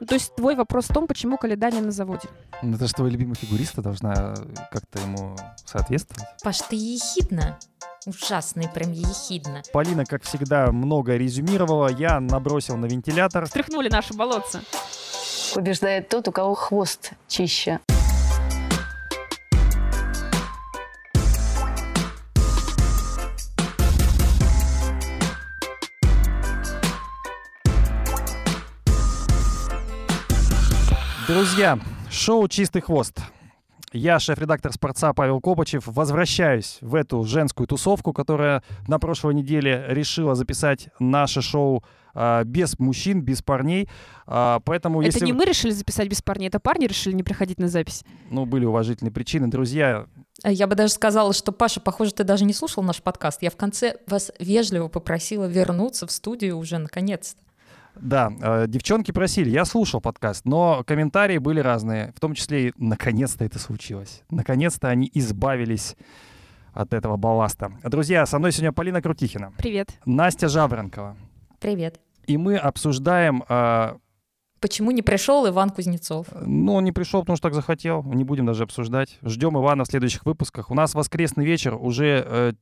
Ну, то есть твой вопрос в том, почему Каледа не на заводе? Ну, это же твой любимый фигурист, должна как-то ему соответствовать. Паш, ты ехидна. Ужасный, прям ехидно. Полина, как всегда, много резюмировала. Я набросил на вентилятор. Стряхнули наши болотца. Побеждает тот, у кого хвост чище. Друзья, шоу «Чистый хвост». Я, шеф-редактор «Спорца» Павел Копачев, возвращаюсь в эту женскую тусовку, которая на прошлой неделе решила записать наше шоу а, без мужчин, без парней. А, поэтому Это если... не мы решили записать без парней, это парни решили не приходить на запись. Ну, были уважительные причины. Друзья, Я бы даже сказала, что, Паша, похоже, ты даже не слушал наш подкаст. Я в конце вас вежливо попросила вернуться в студию уже наконец-то. Да, э, девчонки просили, я слушал подкаст, но комментарии были разные, в том числе и наконец-то это случилось. Наконец-то они избавились от этого балласта. Друзья, со мной сегодня Полина Крутихина, Привет. Настя Жаворонкова. Привет. И мы обсуждаем... э, Почему не пришел Иван Кузнецов? ну, он не пришел, потому что так захотел. Не будем даже обсуждать. Ждем Ивана в следующих выпусках. У нас воскресный вечер, уже, э,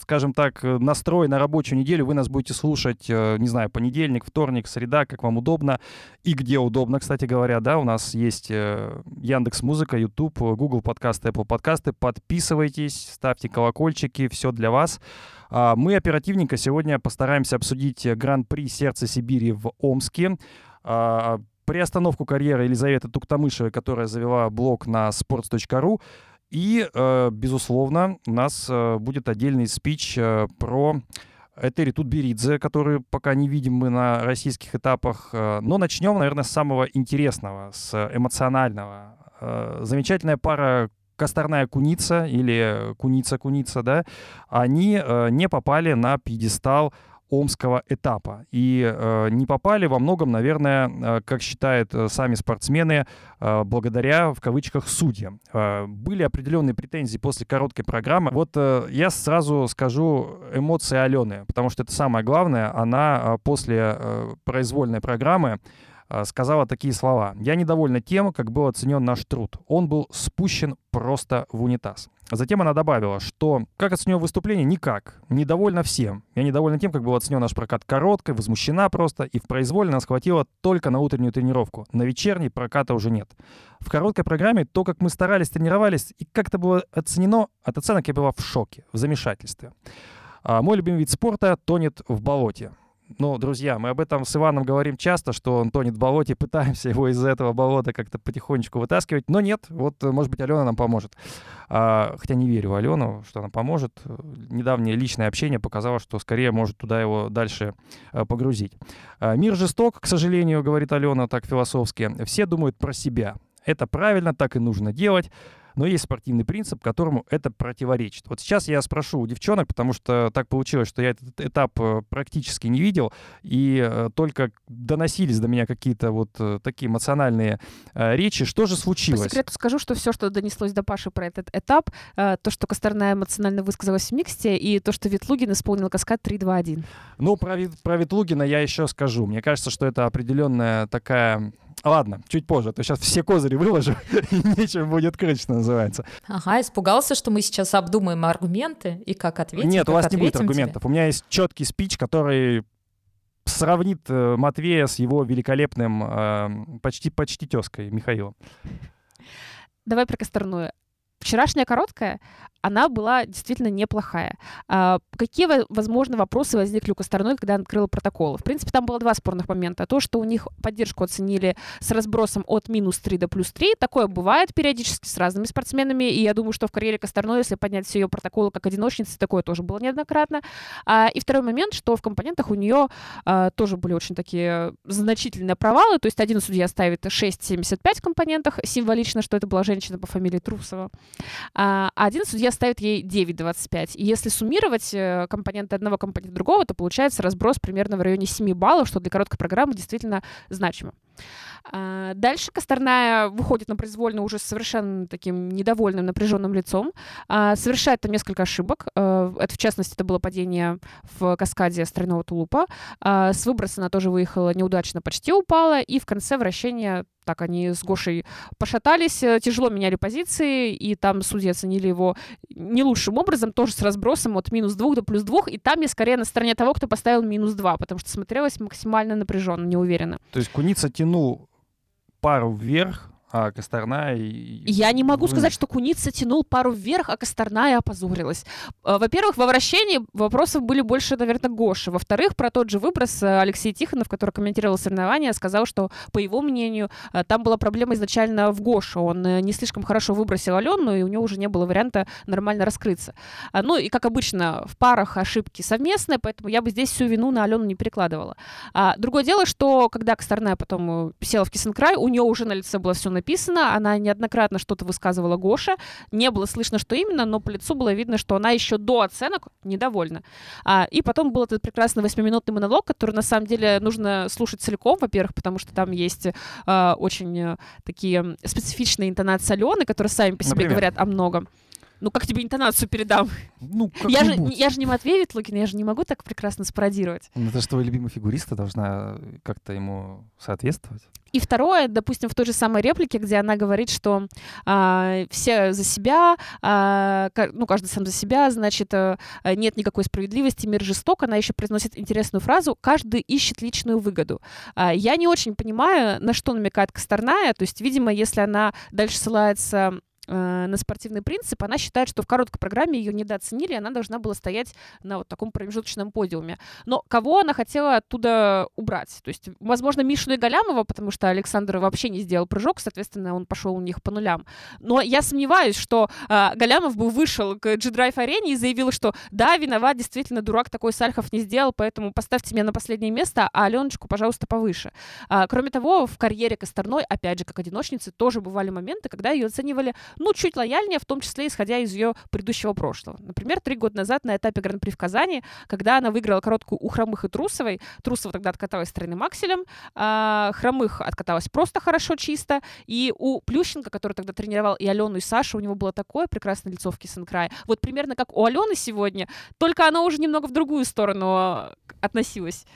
скажем так, э, настрой на рабочую неделю. Вы нас будете слушать, э, не знаю, понедельник, вторник, среда, как вам удобно. И где удобно, кстати говоря, да, у нас есть э, Яндекс Музыка, YouTube, Google подкасты, Apple подкасты. Подписывайтесь, ставьте колокольчики, все для вас. А Мы оперативненько сегодня постараемся обсудить Гран-при «Сердце Сибири» в Омске. А, Приостановку карьеры Елизаветы Туктамышевой, которая завела блог на sports.ru. И, э, безусловно, у нас э, будет отдельный спич э, про Этери Тутберидзе, которую пока не видим мы на российских этапах. Но начнем, наверное, с самого интересного, с эмоционального. Замечательная пара Косторная Куница или Куница-Куница, да, они не попали на пьедестал омского этапа. И э, не попали во многом, наверное, э, как считают э, сами спортсмены, э, благодаря, в кавычках, судьям. Э, были определенные претензии после короткой программы. Вот э, я сразу скажу эмоции Алены, потому что это самое главное. Она э, после э, произвольной программы э, сказала такие слова. «Я недовольна тем, как был оценен наш труд. Он был спущен просто в унитаз». Затем она добавила, что как оценил выступление, никак. Недовольна всем. Я недовольна тем, как был оценен наш прокат короткой, возмущена просто, и в произволе нас хватило только на утреннюю тренировку. На вечерней проката уже нет. В короткой программе то, как мы старались, тренировались, и как это было оценено, от оценок я была в шоке, в замешательстве. А мой любимый вид спорта тонет в болоте. Ну, друзья, мы об этом с Иваном говорим часто, что он тонет в болоте, пытаемся его из этого болота как-то потихонечку вытаскивать, но нет, вот, э, может быть, Алена нам поможет. А, хотя не верю в Алену, что она поможет. Недавнее личное общение показало, что скорее может туда его дальше а, погрузить. А, Мир жесток, к сожалению, говорит Алена так философски. Все думают про себя. Это правильно, так и нужно делать. Но есть спортивный принцип, которому это противоречит. Вот сейчас я спрошу у девчонок, потому что так получилось, что я этот этап э, практически не видел, и э, только доносились до меня какие-то вот э, такие эмоциональные речи. Что же По случилось? секрету скажу, что все, что донеслось до Паши про этот этап, то, что Косторная эмоционально высказалась в миксте, и то, что Ветлугин исполнил каскад 3-2-1. Ну, про, про Ветлугина я еще скажу. Мне кажется, что это определенная такая... Ладно, чуть позже, а то сейчас все козыри выложу, и нечем будет крыть, что называется. Ага, испугался, что мы сейчас обдумаем аргументы и как ответить. Нет, у вас не будет ответим тебе. аргументов. У меня есть четкий спич, который сравнит э, Матвея с его великолепным э, почти почти тезкой Михаилом. Давай про Косторную. Вчерашняя короткая, она была действительно неплохая. А, какие, во- возможно, вопросы возникли у Косторной, когда она открыла протоколы? В принципе, там было два спорных момента. То, что у них поддержку оценили с разбросом от минус 3 до плюс 3. Такое бывает периодически с разными спортсменами. И я думаю, что в карьере Косторной, если поднять все ее протоколы как одиночницы, такое тоже было неоднократно. А, и второй момент, что в компонентах у нее а, тоже были очень такие значительные провалы. То есть один судья ставит 6,75 в компонентах, символично, что это была женщина по фамилии Трусова. А один судья итоге ставит ей 9,25. И если суммировать э, компоненты одного компонента другого, то получается разброс примерно в районе 7 баллов, что для короткой программы действительно значимо. А, дальше Косторная выходит на произвольно уже с совершенно таким недовольным, напряженным лицом, а, совершает там несколько ошибок. А, это, в частности, это было падение в каскаде стройного тулупа. С выброса она тоже выехала неудачно, почти упала, и в конце вращения так они с Гошей пошатались, э, тяжело меняли позиции, и там судьи оценили его не лучшим образом, тоже с разбросом от минус двух до плюс двух, и там я скорее на стороне того, кто поставил минус два, потому что смотрелось максимально напряженно, неуверенно. То есть Куница тянул пару вверх, а Косторная... Я не могу сказать, что Куница тянул пару вверх, а Косторная опозорилась. А, во-первых, во вращении вопросов были больше, наверное, Гоши. Во-вторых, про тот же выброс э, Алексей Тихонов, который комментировал соревнования, сказал, что, по его мнению, э, там была проблема изначально в Гоше. Он э, не слишком хорошо выбросил Алену, и у него уже не было варианта нормально раскрыться. А, ну и, как обычно, в парах ошибки совместные, поэтому я бы здесь всю вину на Алену не перекладывала. А, другое дело, что когда Косторная потом села в Кисенкрай, у нее уже на лице было все написано, она неоднократно что-то высказывала Гоша, не было слышно, что именно, но по лицу было видно, что она еще до оценок недовольна. А, и потом был этот прекрасный восьмиминутный монолог, который на самом деле нужно слушать целиком, во-первых, потому что там есть а, очень а, такие специфичные интонации Алены, которые сами по себе Например? говорят о многом. Ну, как тебе интонацию передам? Ну, я же, я же не Матвей Ветлугин, я же не могу так прекрасно спародировать. Ну, это же твой любимый фигурист, должна как-то ему соответствовать. И второе, допустим, в той же самой реплике, где она говорит, что а, все за себя, а, ну, каждый сам за себя, значит, а, нет никакой справедливости, мир жесток. Она еще произносит интересную фразу «каждый ищет личную выгоду». А, я не очень понимаю, на что намекает Косторная. То есть, видимо, если она дальше ссылается Э, на спортивный принцип, она считает, что в короткой программе ее недооценили, она должна была стоять на вот таком промежуточном подиуме. Но кого она хотела оттуда убрать? То есть, возможно, Мишину и Галямова, потому что Александр вообще не сделал прыжок, соответственно, он пошел у них по нулям. Но я сомневаюсь, что э, Галямов бы вышел к G-Drive арене и заявил, что да, виноват, действительно, дурак такой Сальхов не сделал, поэтому поставьте меня на последнее место, а Аленочку, пожалуйста, повыше. А, кроме того, в карьере Косторной, опять же, как одиночницы, тоже бывали моменты, когда ее оценивали ну, чуть лояльнее, в том числе исходя из ее предыдущего прошлого. Например, три года назад на этапе Гран-при в Казани, когда она выиграла короткую у Хромых и Трусовой, Трусова тогда откаталась тройным акселем, а Хромых откаталась просто хорошо, чисто, и у Плющенко, который тогда тренировал и Алену, и Сашу, у него было такое прекрасное лицо в Кисенкрае. Вот примерно как у Алены сегодня, только она уже немного в другую сторону относилась.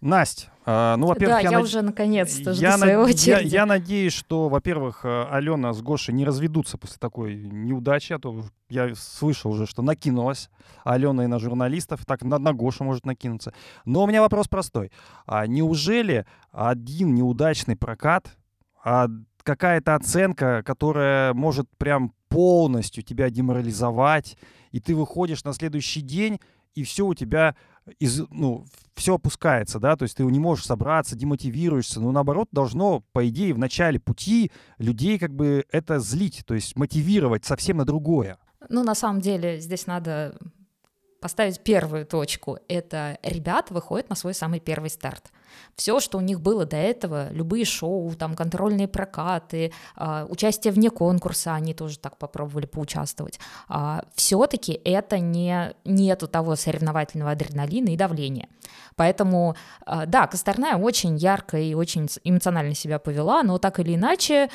Настя, э, ну, во-первых, да, я, я над... уже наконец-то жду я своего над... я, я надеюсь, что, во-первых, э, Алена с Гошей не разведутся после такой неудачи, а то я слышал уже, что накинулась Алена и на журналистов, так на, на Гошу может накинуться. Но у меня вопрос простой. А неужели один неудачный прокат, а какая-то оценка, которая может прям полностью тебя деморализовать, и ты выходишь на следующий день, и все у тебя из, ну, все опускается, да, то есть ты не можешь собраться, демотивируешься, но наоборот должно, по идее, в начале пути людей как бы это злить, то есть мотивировать совсем на другое. Ну, на самом деле, здесь надо поставить первую точку. Это ребята выходят на свой самый первый старт. Все, что у них было до этого, любые шоу, там контрольные прокаты, э, участие вне конкурса, они тоже так попробовали поучаствовать. А, все-таки это не нету того соревновательного адреналина и давления. Поэтому, э, да, Косторная очень ярко и очень эмоционально себя повела, но так или иначе,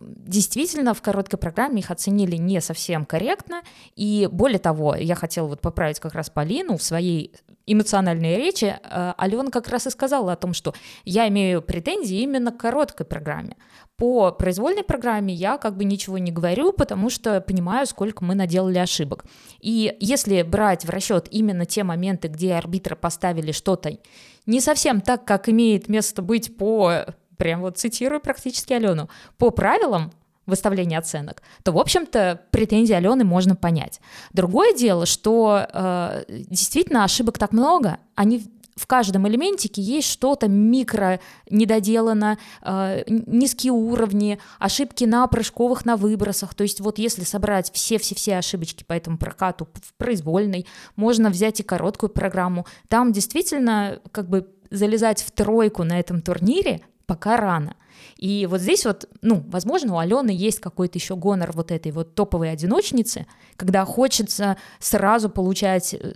действительно, в короткой программе их оценили не совсем корректно. И более того, я хотела вот поправить как раз Полину в своей эмоциональной речи э, Алена как раз и сказала о том, что я имею претензии именно к короткой программе. По произвольной программе я как бы ничего не говорю, потому что понимаю, сколько мы наделали ошибок. И если брать в расчет именно те моменты, где арбитры поставили что-то не совсем так, как имеет место быть по, прям вот цитирую практически Алену, по правилам, выставления оценок, то, в общем-то, претензии Алены можно понять. Другое дело, что э, действительно ошибок так много, они в каждом элементике есть что-то микро недоделано, э, низкие уровни, ошибки на прыжковых, на выбросах. То есть вот если собрать все-все-все ошибочки по этому прокату в произвольной, можно взять и короткую программу. Там действительно как бы залезать в тройку на этом турнире пока рано. И вот здесь вот, ну, возможно, у Алены есть какой-то еще гонор вот этой вот топовой одиночницы, когда хочется сразу получать э,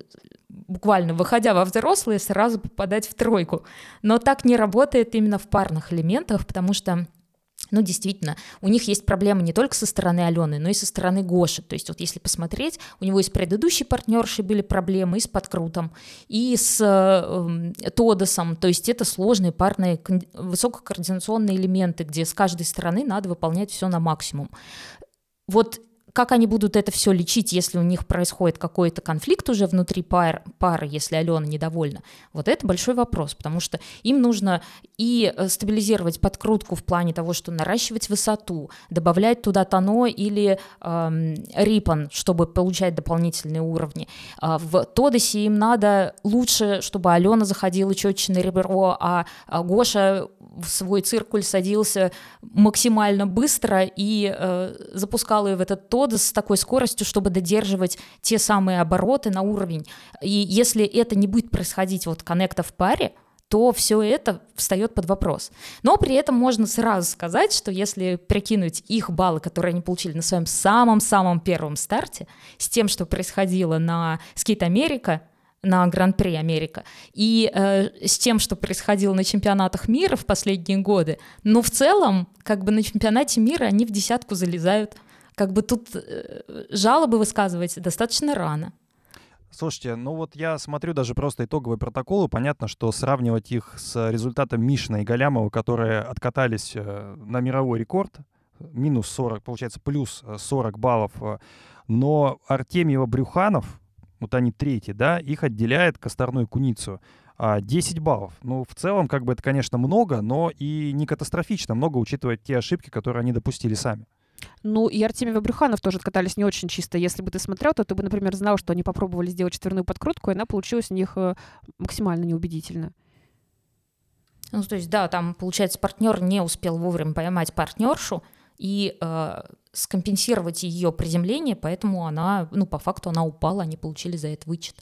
буквально выходя во взрослые, сразу попадать в тройку. Но так не работает именно в парных элементах, потому что ну, действительно, у них есть проблемы не только со стороны Алены, но и со стороны Гоши. То есть вот если посмотреть, у него и с предыдущей партнершей были проблемы, и с Подкрутом, и с э, Тодосом. То есть это сложные парные высококоординационные элементы, где с каждой стороны надо выполнять все на максимум. Вот как они будут это все лечить, если у них происходит какой-то конфликт уже внутри пар, пары, если Алена недовольна? Вот это большой вопрос, потому что им нужно и э, стабилизировать подкрутку в плане того, что наращивать высоту, добавлять туда тоно или эм, рипан, чтобы получать дополнительные уровни. А в Тодосе им надо лучше, чтобы Алена заходила четче на ребро, а, а Гоша в свой циркуль садился максимально быстро и э, запускал ее в этот тода с такой скоростью, чтобы додерживать те самые обороты на уровень. И если это не будет происходить вот коннекта в паре, то все это встает под вопрос. Но при этом можно сразу сказать, что если прикинуть их баллы, которые они получили на своем самом-самом первом старте, с тем, что происходило на Скейт Америка, на Гран-при Америка, и э, с тем, что происходило на чемпионатах мира в последние годы, но в целом, как бы на чемпионате мира они в десятку залезают. Как бы тут э, жалобы высказывать достаточно рано. Слушайте, ну вот я смотрю даже просто итоговые протоколы, понятно, что сравнивать их с результатом Мишина и Галямова, которые откатались э, на мировой рекорд, минус 40, получается, плюс 40 баллов, э, но Артемьева-Брюханов, вот они третьи, да, их отделяет Косторной Куницу 10 а, баллов. Ну, в целом, как бы это, конечно, много, но и не катастрофично много, учитывая те ошибки, которые они допустили сами. Ну, и Артемий Вабрюханов тоже откатались не очень чисто. Если бы ты смотрел, то ты бы, например, знал, что они попробовали сделать четверную подкрутку, и она получилась у них э, максимально неубедительно. Ну, то есть, да, там, получается, партнер не успел вовремя поймать партнершу, и э, скомпенсировать ее приземление, поэтому она, ну, по факту она упала, они получили за это вычет.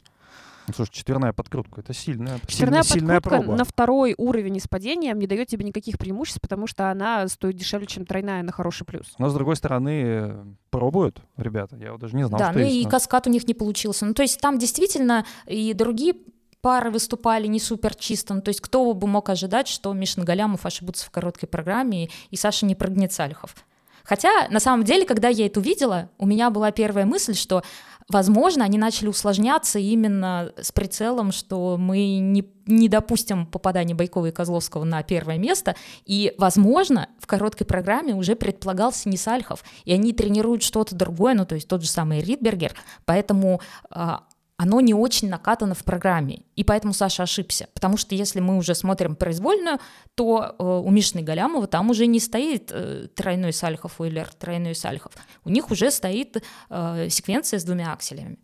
Ну, слушай, четверная подкрутка, это сильная, четверная сильная, подкрутка проба. на второй уровень с падением не дает тебе никаких преимуществ, потому что она стоит дешевле, чем тройная на хороший плюс. Но, с другой стороны, пробуют ребята, я вот даже не знал, да, что ну есть. и каскад у них не получился. Ну, то есть там действительно и другие пары выступали не супер чисто. Ну, то есть кто бы мог ожидать, что Мишин Галямов ошибутся в короткой программе и Саша не прыгнет Сальхов. Хотя, на самом деле, когда я это увидела, у меня была первая мысль, что, возможно, они начали усложняться именно с прицелом, что мы не, не допустим попадания Байкова и Козловского на первое место, и, возможно, в короткой программе уже предполагался не Сальхов, и они тренируют что-то другое, ну, то есть тот же самый Ридбергер, поэтому а, оно не очень накатано в программе. И поэтому Саша ошибся. Потому что если мы уже смотрим произвольную, то э, у Мишны Галямова там уже не стоит э, тройной Сальхов или тройной Сальхов. У них уже стоит э, секвенция с двумя акселями.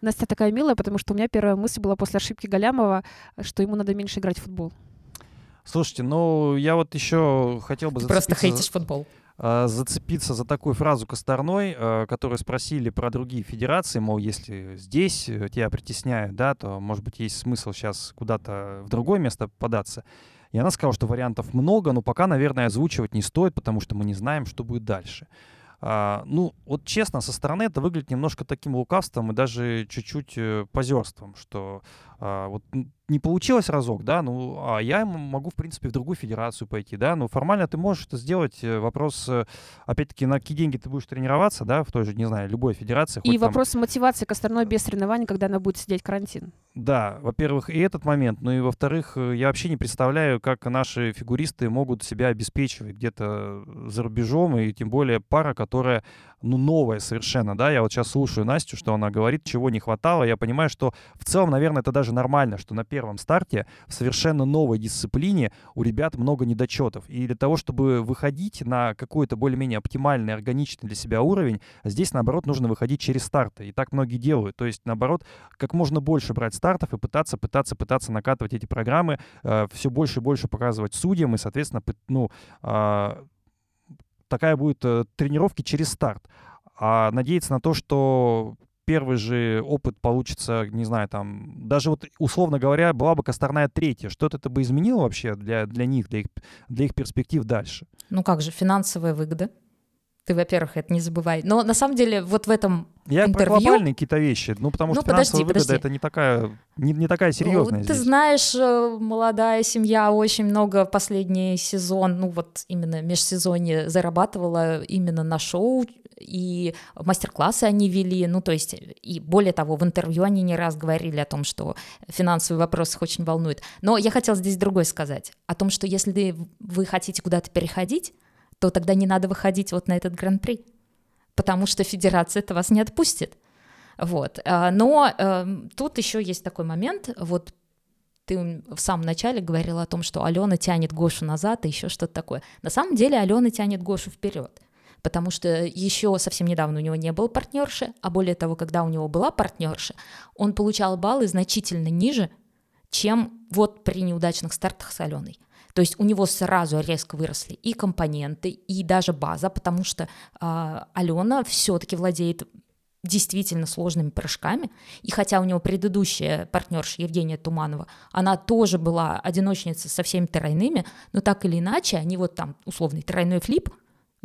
Настя такая милая, потому что у меня первая мысль была после ошибки Галямова, что ему надо меньше играть в футбол. Слушайте, ну я вот еще хотел бы Ты просто хейтишь футбол. А, зацепиться за такую фразу Косторной, а, которую спросили про другие федерации, мол, если здесь э, тебя притесняют, да, то, может быть, есть смысл сейчас куда-то в другое место податься. И она сказала, что вариантов много, но пока, наверное, озвучивать не стоит, потому что мы не знаем, что будет дальше. А, ну, вот честно, со стороны это выглядит немножко таким лукавством и даже чуть-чуть э, позерством, что а, вот не получилось разок, да, ну, а я могу, в принципе, в другую федерацию пойти, да, ну, формально ты можешь это сделать, э, вопрос, э, опять-таки, на какие деньги ты будешь тренироваться, да, в той же, не знаю, любой федерации. И вопрос там... мотивации к остальной без соревнований, когда она будет сидеть карантин. Да, во-первых, и этот момент, ну и во-вторых, э, я вообще не представляю, как наши фигуристы могут себя обеспечивать где-то за рубежом, и тем более пара, которая ну, новое совершенно, да, я вот сейчас слушаю Настю, что она говорит, чего не хватало, я понимаю, что в целом, наверное, это даже нормально, что на первом старте в совершенно новой дисциплине у ребят много недочетов, и для того, чтобы выходить на какой-то более-менее оптимальный, органичный для себя уровень, здесь, наоборот, нужно выходить через старты, и так многие делают, то есть, наоборот, как можно больше брать стартов и пытаться, пытаться, пытаться накатывать эти программы, э, все больше и больше показывать судьям, и, соответственно, ну, э, такая будет э, тренировки через старт. А надеяться на то, что первый же опыт получится, не знаю, там, даже вот, условно говоря, была бы Косторная третья, что-то это бы изменило вообще для, для них, для их, для их перспектив дальше? Ну как же, финансовая выгода. Ты, во-первых, это не забывай. Но на самом деле вот в этом Я интервью... про глобальные какие-то вещи, ну потому Ну, что финансовая подожди, выгода подожди. это не такая, не, не такая серьезная Ну, Ты здесь. знаешь, э, молодая семья очень много последний сезон, ну вот именно межсезонье зарабатывала именно на шоу, и мастер-классы они вели, ну то есть, и более того, в интервью они не раз говорили о том, что финансовый вопрос их очень волнует. Но я хотела здесь другое сказать, о том, что если вы хотите куда-то переходить, то тогда не надо выходить вот на этот гран-при, потому что федерация это вас не отпустит. Вот. А, Но эм, тут еще есть такой момент, вот ты в самом начале говорила о том, что Алена тянет Гошу назад и еще что-то такое. На самом деле Алена тянет Гошу вперед, потому что еще совсем недавно у него не было партнерши, а более того, когда у него была партнерша, он получал баллы значительно ниже, чем вот при неудачных стартах с Аленой. То есть у него сразу резко выросли и компоненты, и даже база, потому что а, Алена все-таки владеет действительно сложными прыжками. И хотя у него предыдущая партнерша Евгения Туманова, она тоже была одиночницей со всеми тройными, но так или иначе они вот там условный тройной флип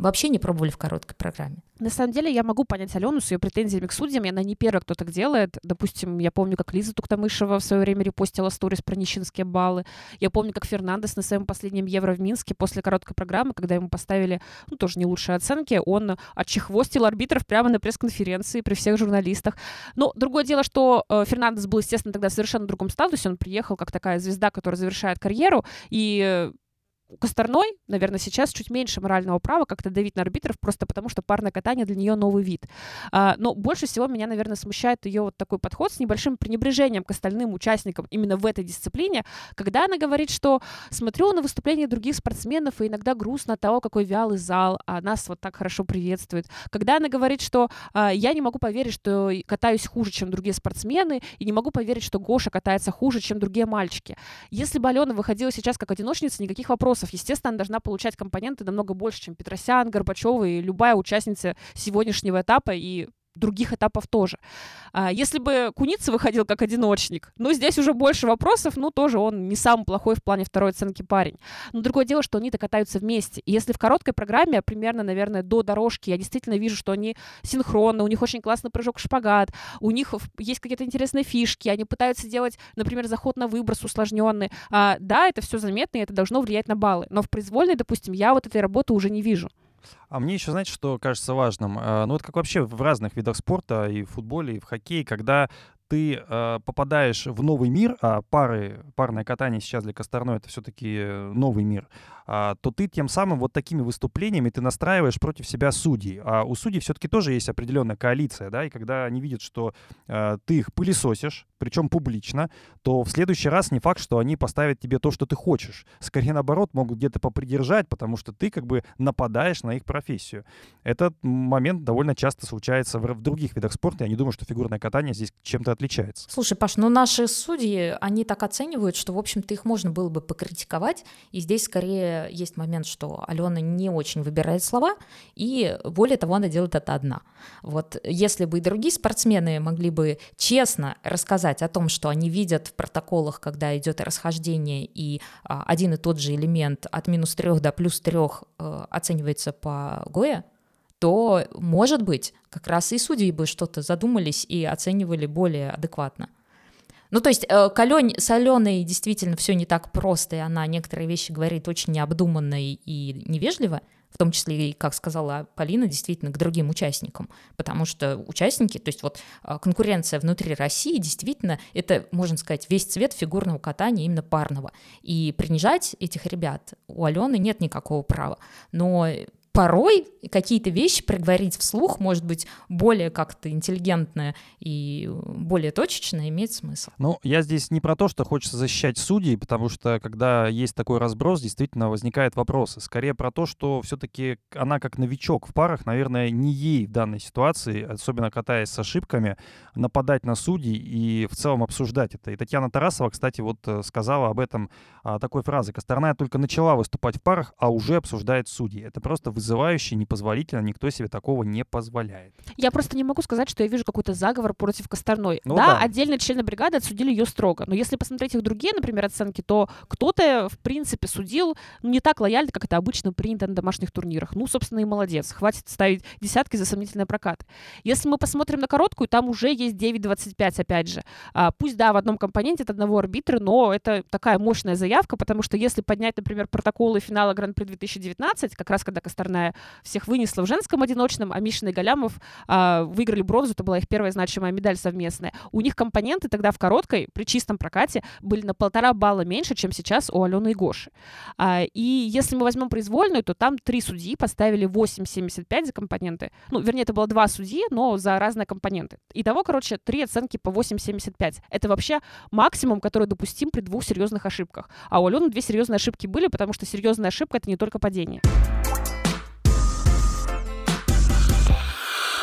вообще не пробовали в короткой программе. На самом деле я могу понять Алену с ее претензиями к судьям, и она не первая, кто так делает. Допустим, я помню, как Лиза Туктамышева в свое время репостила сторис про нищенские баллы. Я помню, как Фернандес на своем последнем Евро в Минске после короткой программы, когда ему поставили, ну, тоже не лучшие оценки, он отчехвостил арбитров прямо на пресс-конференции при всех журналистах. Но другое дело, что э, Фернандес был, естественно, тогда в совершенно другом статусе. Он приехал как такая звезда, которая завершает карьеру, и э, у Косторной, наверное, сейчас чуть меньше морального права как-то давить на арбитров, просто потому что парное катание для нее новый вид. А, но больше всего меня, наверное, смущает ее вот такой подход с небольшим пренебрежением к остальным участникам именно в этой дисциплине, когда она говорит, что смотрю на выступления других спортсменов, и иногда грустно от того, какой вялый зал, а нас вот так хорошо приветствует. Когда она говорит, что а, я не могу поверить, что катаюсь хуже, чем другие спортсмены, и не могу поверить, что Гоша катается хуже, чем другие мальчики. Если бы Алена выходила сейчас как одиночница, никаких вопросов. Естественно, она должна получать компоненты намного больше, чем Петросян, Горбачева и любая участница сегодняшнего этапа. И других этапов тоже. А, Если бы Куница выходил как одиночник, ну, здесь уже больше вопросов, ну, тоже он не самый плохой в плане второй оценки парень. Но другое дело, что они-то катаются вместе. И если в короткой программе, примерно, наверное, до дорожки, я действительно вижу, что они синхронно, у них очень классный прыжок шпагат, у них есть какие-то интересные фишки, они пытаются делать, например, заход на выброс усложненный. А, да, это все заметно, и это должно влиять на баллы. Но в произвольной, допустим, я вот этой работы уже не вижу. А мне еще, знаете, что кажется важным? А, Ну, это как вообще в разных видах спорта, и в футболе, и в хоккее, когда ты э, попадаешь в новый мир, а пары, парное катание сейчас для Косторной это все-таки новый мир, то ты тем самым вот такими выступлениями ты настраиваешь против себя судей. А у судей все-таки тоже есть определенная коалиция, да, и когда они видят, что э, ты их пылесосишь, причем публично, то в следующий раз не факт, что они поставят тебе то, что ты хочешь. Скорее наоборот, могут где-то попридержать, потому что ты как бы нападаешь на их профессию. Этот момент довольно часто случается в, в других видах спорта. Я не думаю, что фигурное катание здесь чем-то отличается. Слушай, Паш, ну наши судьи, они так оценивают, что, в общем-то, их можно было бы покритиковать, и здесь скорее есть момент, что Алена не очень выбирает слова, и более того, она делает это одна. Вот если бы и другие спортсмены могли бы честно рассказать о том, что они видят в протоколах, когда идет расхождение, и а, один и тот же элемент от минус трех до плюс трех э, оценивается по ГОЯ, то, может быть, как раз и судьи бы что-то задумались и оценивали более адекватно. Ну, то есть э, к Алёне- с действительно все не так просто, и она некоторые вещи говорит очень необдуманно и- и невежливо, в том числе и, как сказала Полина, действительно к другим участникам, потому что участники, то есть вот э, конкуренция внутри России, действительно, это, можно сказать, весь цвет фигурного катания именно парного. И принижать этих ребят у Алены нет никакого права. Но порой какие-то вещи проговорить вслух, может быть, более как-то интеллигентно и более точечно имеет смысл. Ну, я здесь не про то, что хочется защищать судей, потому что когда есть такой разброс, действительно возникают вопросы. Скорее про то, что все-таки она как новичок в парах, наверное, не ей в данной ситуации, особенно катаясь с ошибками, нападать на судей и в целом обсуждать это. И Татьяна Тарасова, кстати, вот э, сказала об этом а, такой фразой. Косторная только начала выступать в парах, а уже обсуждает судей. Это просто вызывает вызывающе, непозволительно, никто себе такого не позволяет. Я просто не могу сказать, что я вижу какой-то заговор против Косторной. Ну да, да. отдельные члены бригады отсудили ее строго, но если посмотреть их другие, например, оценки, то кто-то, в принципе, судил ну, не так лояльно, как это обычно принято на домашних турнирах. Ну, собственно, и молодец. Хватит ставить десятки за сомнительный прокат. Если мы посмотрим на короткую, там уже есть 9.25, опять же. А, пусть, да, в одном компоненте от одного арбитра, но это такая мощная заявка, потому что если поднять, например, протоколы финала Гран-при 2019, как раз когда Косторная всех вынесла в женском одиночном, а Мишин и Галямов а, выиграли бронзу, это была их первая значимая медаль совместная. У них компоненты тогда в короткой, при чистом прокате, были на полтора балла меньше, чем сейчас у Алены и Гоши. А, и если мы возьмем произвольную, то там три судьи поставили 8,75 за компоненты. Ну, вернее, это было два судьи, но за разные компоненты. Итого, короче, три оценки по 8,75. Это вообще максимум, который допустим при двух серьезных ошибках. А у Алены две серьезные ошибки были, потому что серьезная ошибка — это не только падение.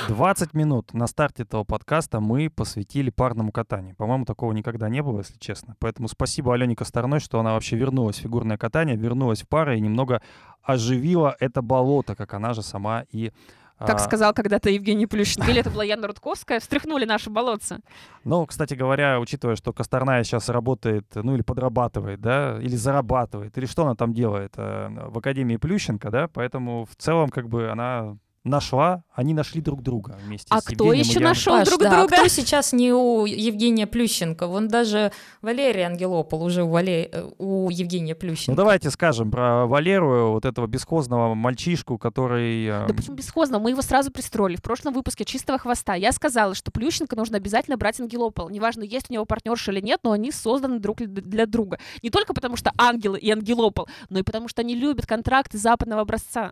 20 минут на старте этого подкаста мы посвятили парному катанию. По-моему, такого никогда не было, если честно. Поэтому спасибо Алене Косторной, что она вообще вернулась в фигурное катание, вернулась в пары и немного оживила это болото, как она же сама и Как а, сказал когда-то Евгений Плющин. Или это была Яна Рудковская. Встряхнули наши болотца. Ну, кстати говоря, учитывая, что Косторная сейчас работает, ну, или подрабатывает, да, или зарабатывает, или что она там делает э, в Академии Плющенко, да, поэтому в целом, как бы, она нашла, они нашли друг друга вместе А с кто еще нашел Паш, друг да, друга? кто сейчас не у Евгения Плющенко? Вон даже Валерий Ангелопол уже у, Вале- у Евгения Ну, Плющенко. давайте скажем про Валеру, вот этого бесхозного мальчишку, который... э, Да почему бесхозно? Мы его сразу пристроили. В прошлом выпуске «Чистого хвоста» я сказала, что Плющенко нужно обязательно брать Ангелопол. Неважно, есть у него партнерша или нет, но они созданы друг для- для друга. Не только потому, что ангелы и Ангелопол, но и потому, что они любят контракты западного образца.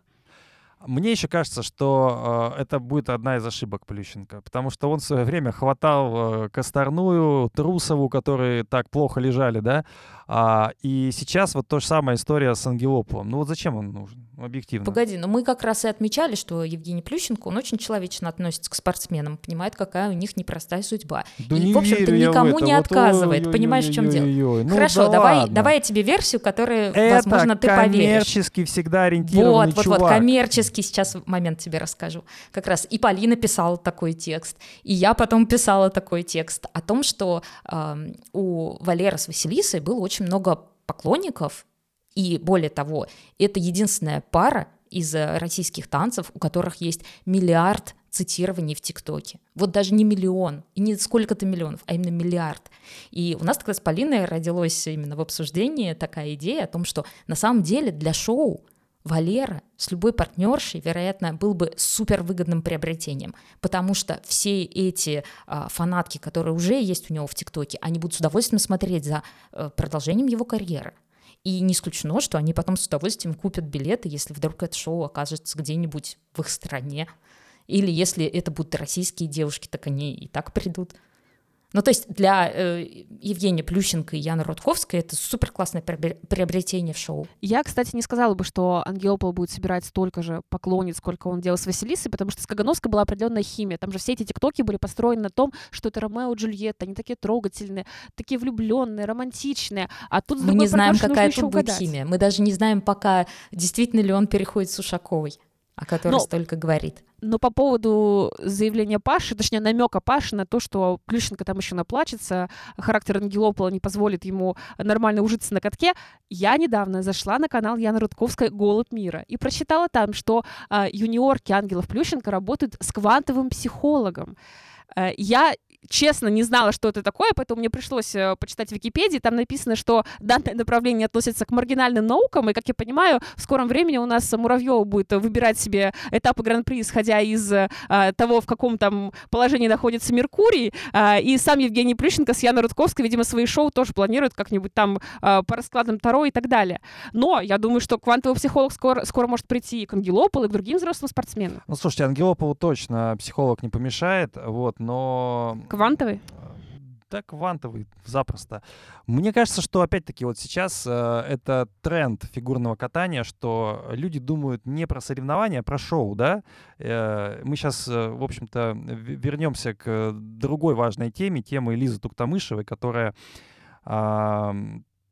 Мне еще кажется, что э, это будет одна из ошибок Плющенко, потому что он в свое время хватал э, Косторную, Трусову, которые так плохо лежали, да, а, и сейчас вот то же самая история с Ангелополом. Ну вот зачем он нужен, объективно? Погоди, но мы как раз и отмечали, что Евгений Плющенко, он очень человечно относится к спортсменам, понимает, какая у них непростая судьба. Да и, не в общем-то, никому это. не Вот отказывает. Понимаешь, в чем дело? Ну Хорошо, да давай, ладно. давай я тебе версию, которую, Это возможно, ты поверишь. коммерчески всегда ориентированный Вот, вот, чувак. вот, коммерческий сейчас момент тебе расскажу. Как раз и Полина писала такой текст, и я потом писала такой текст о том, что эм, у Валеры с Василисой было очень много поклонников, и более того, это единственная пара из э, российских танцев, у которых есть миллиард цитирований в ТикТоке. Вот даже не миллион, и не сколько-то миллионов, а именно миллиард. И у нас тогда с Полиной родилась именно в обсуждении такая идея о том, что на самом деле для шоу Валера с любой партнершей, вероятно, был бы супер выгодным приобретением, потому что все эти а, фанатки, которые уже есть у него в ТикТоке, они будут с удовольствием смотреть за э, продолжением его карьеры. И не исключено, что они потом с удовольствием купят билеты, если вдруг это шоу окажется где-нибудь в их стране. Или если это будут российские девушки, так они и так придут. Ну, то есть для э, Евгения Плющенко и Яны Рудковской это супер классное приобретение в шоу. Я, кстати, не сказала бы, что Ангелопол будет собирать столько же поклонниц, сколько он делал с Василисой, потому что с Кагановской была определенная химия. Там же все эти тиктоки были построены на том, что это Ромео и Джульетта, они такие трогательные, такие влюбленные, романтичные. А тут Мы не знаем, какая тут будет химия. Мы даже не знаем пока, действительно ли он переходит с Ушаковой, о которой Но- столько говорит. Но по поводу заявления Паши, точнее намека Паши на то, что Плющенко там еще наплачется, характер Ангелопола не позволит ему нормально ужиться на катке, я недавно зашла на канал Яны Рудковской «Голубь мира» и прочитала там, что а, юниорки Ангелов Плющенко работают с квантовым психологом. Э, Я честно не знала, что это такое, поэтому мне пришлось э, почитать в Википедии. Там написано, что данное направление относится к маргинальным наукам, и, как я понимаю, в скором времени у нас Муравьева будет э, выбирать себе этапы Гран-при, исходя из э, того, в каком там положении находится Меркурий. А, И сам Евгений Плющенко с Яной Рудковской, видимо, свои шоу тоже планируют как-нибудь там а, по раскладам Таро и так далее. Но я думаю, что квантовый психолог скоро, скоро может прийти и к Ангелополу, и к другим взрослым спортсменам. Ну, слушайте, Ангелополу точно психолог не помешает, вот, но... Квантовый? Да, квантовый, запросто. Мне кажется, что опять-таки вот сейчас э, это тренд фигурного катания, что люди думают не про соревнования, а про шоу, да? Э, мы сейчас, э, в общем-то, вернемся к другой важной теме, темы Лизы Туктамышевой, которая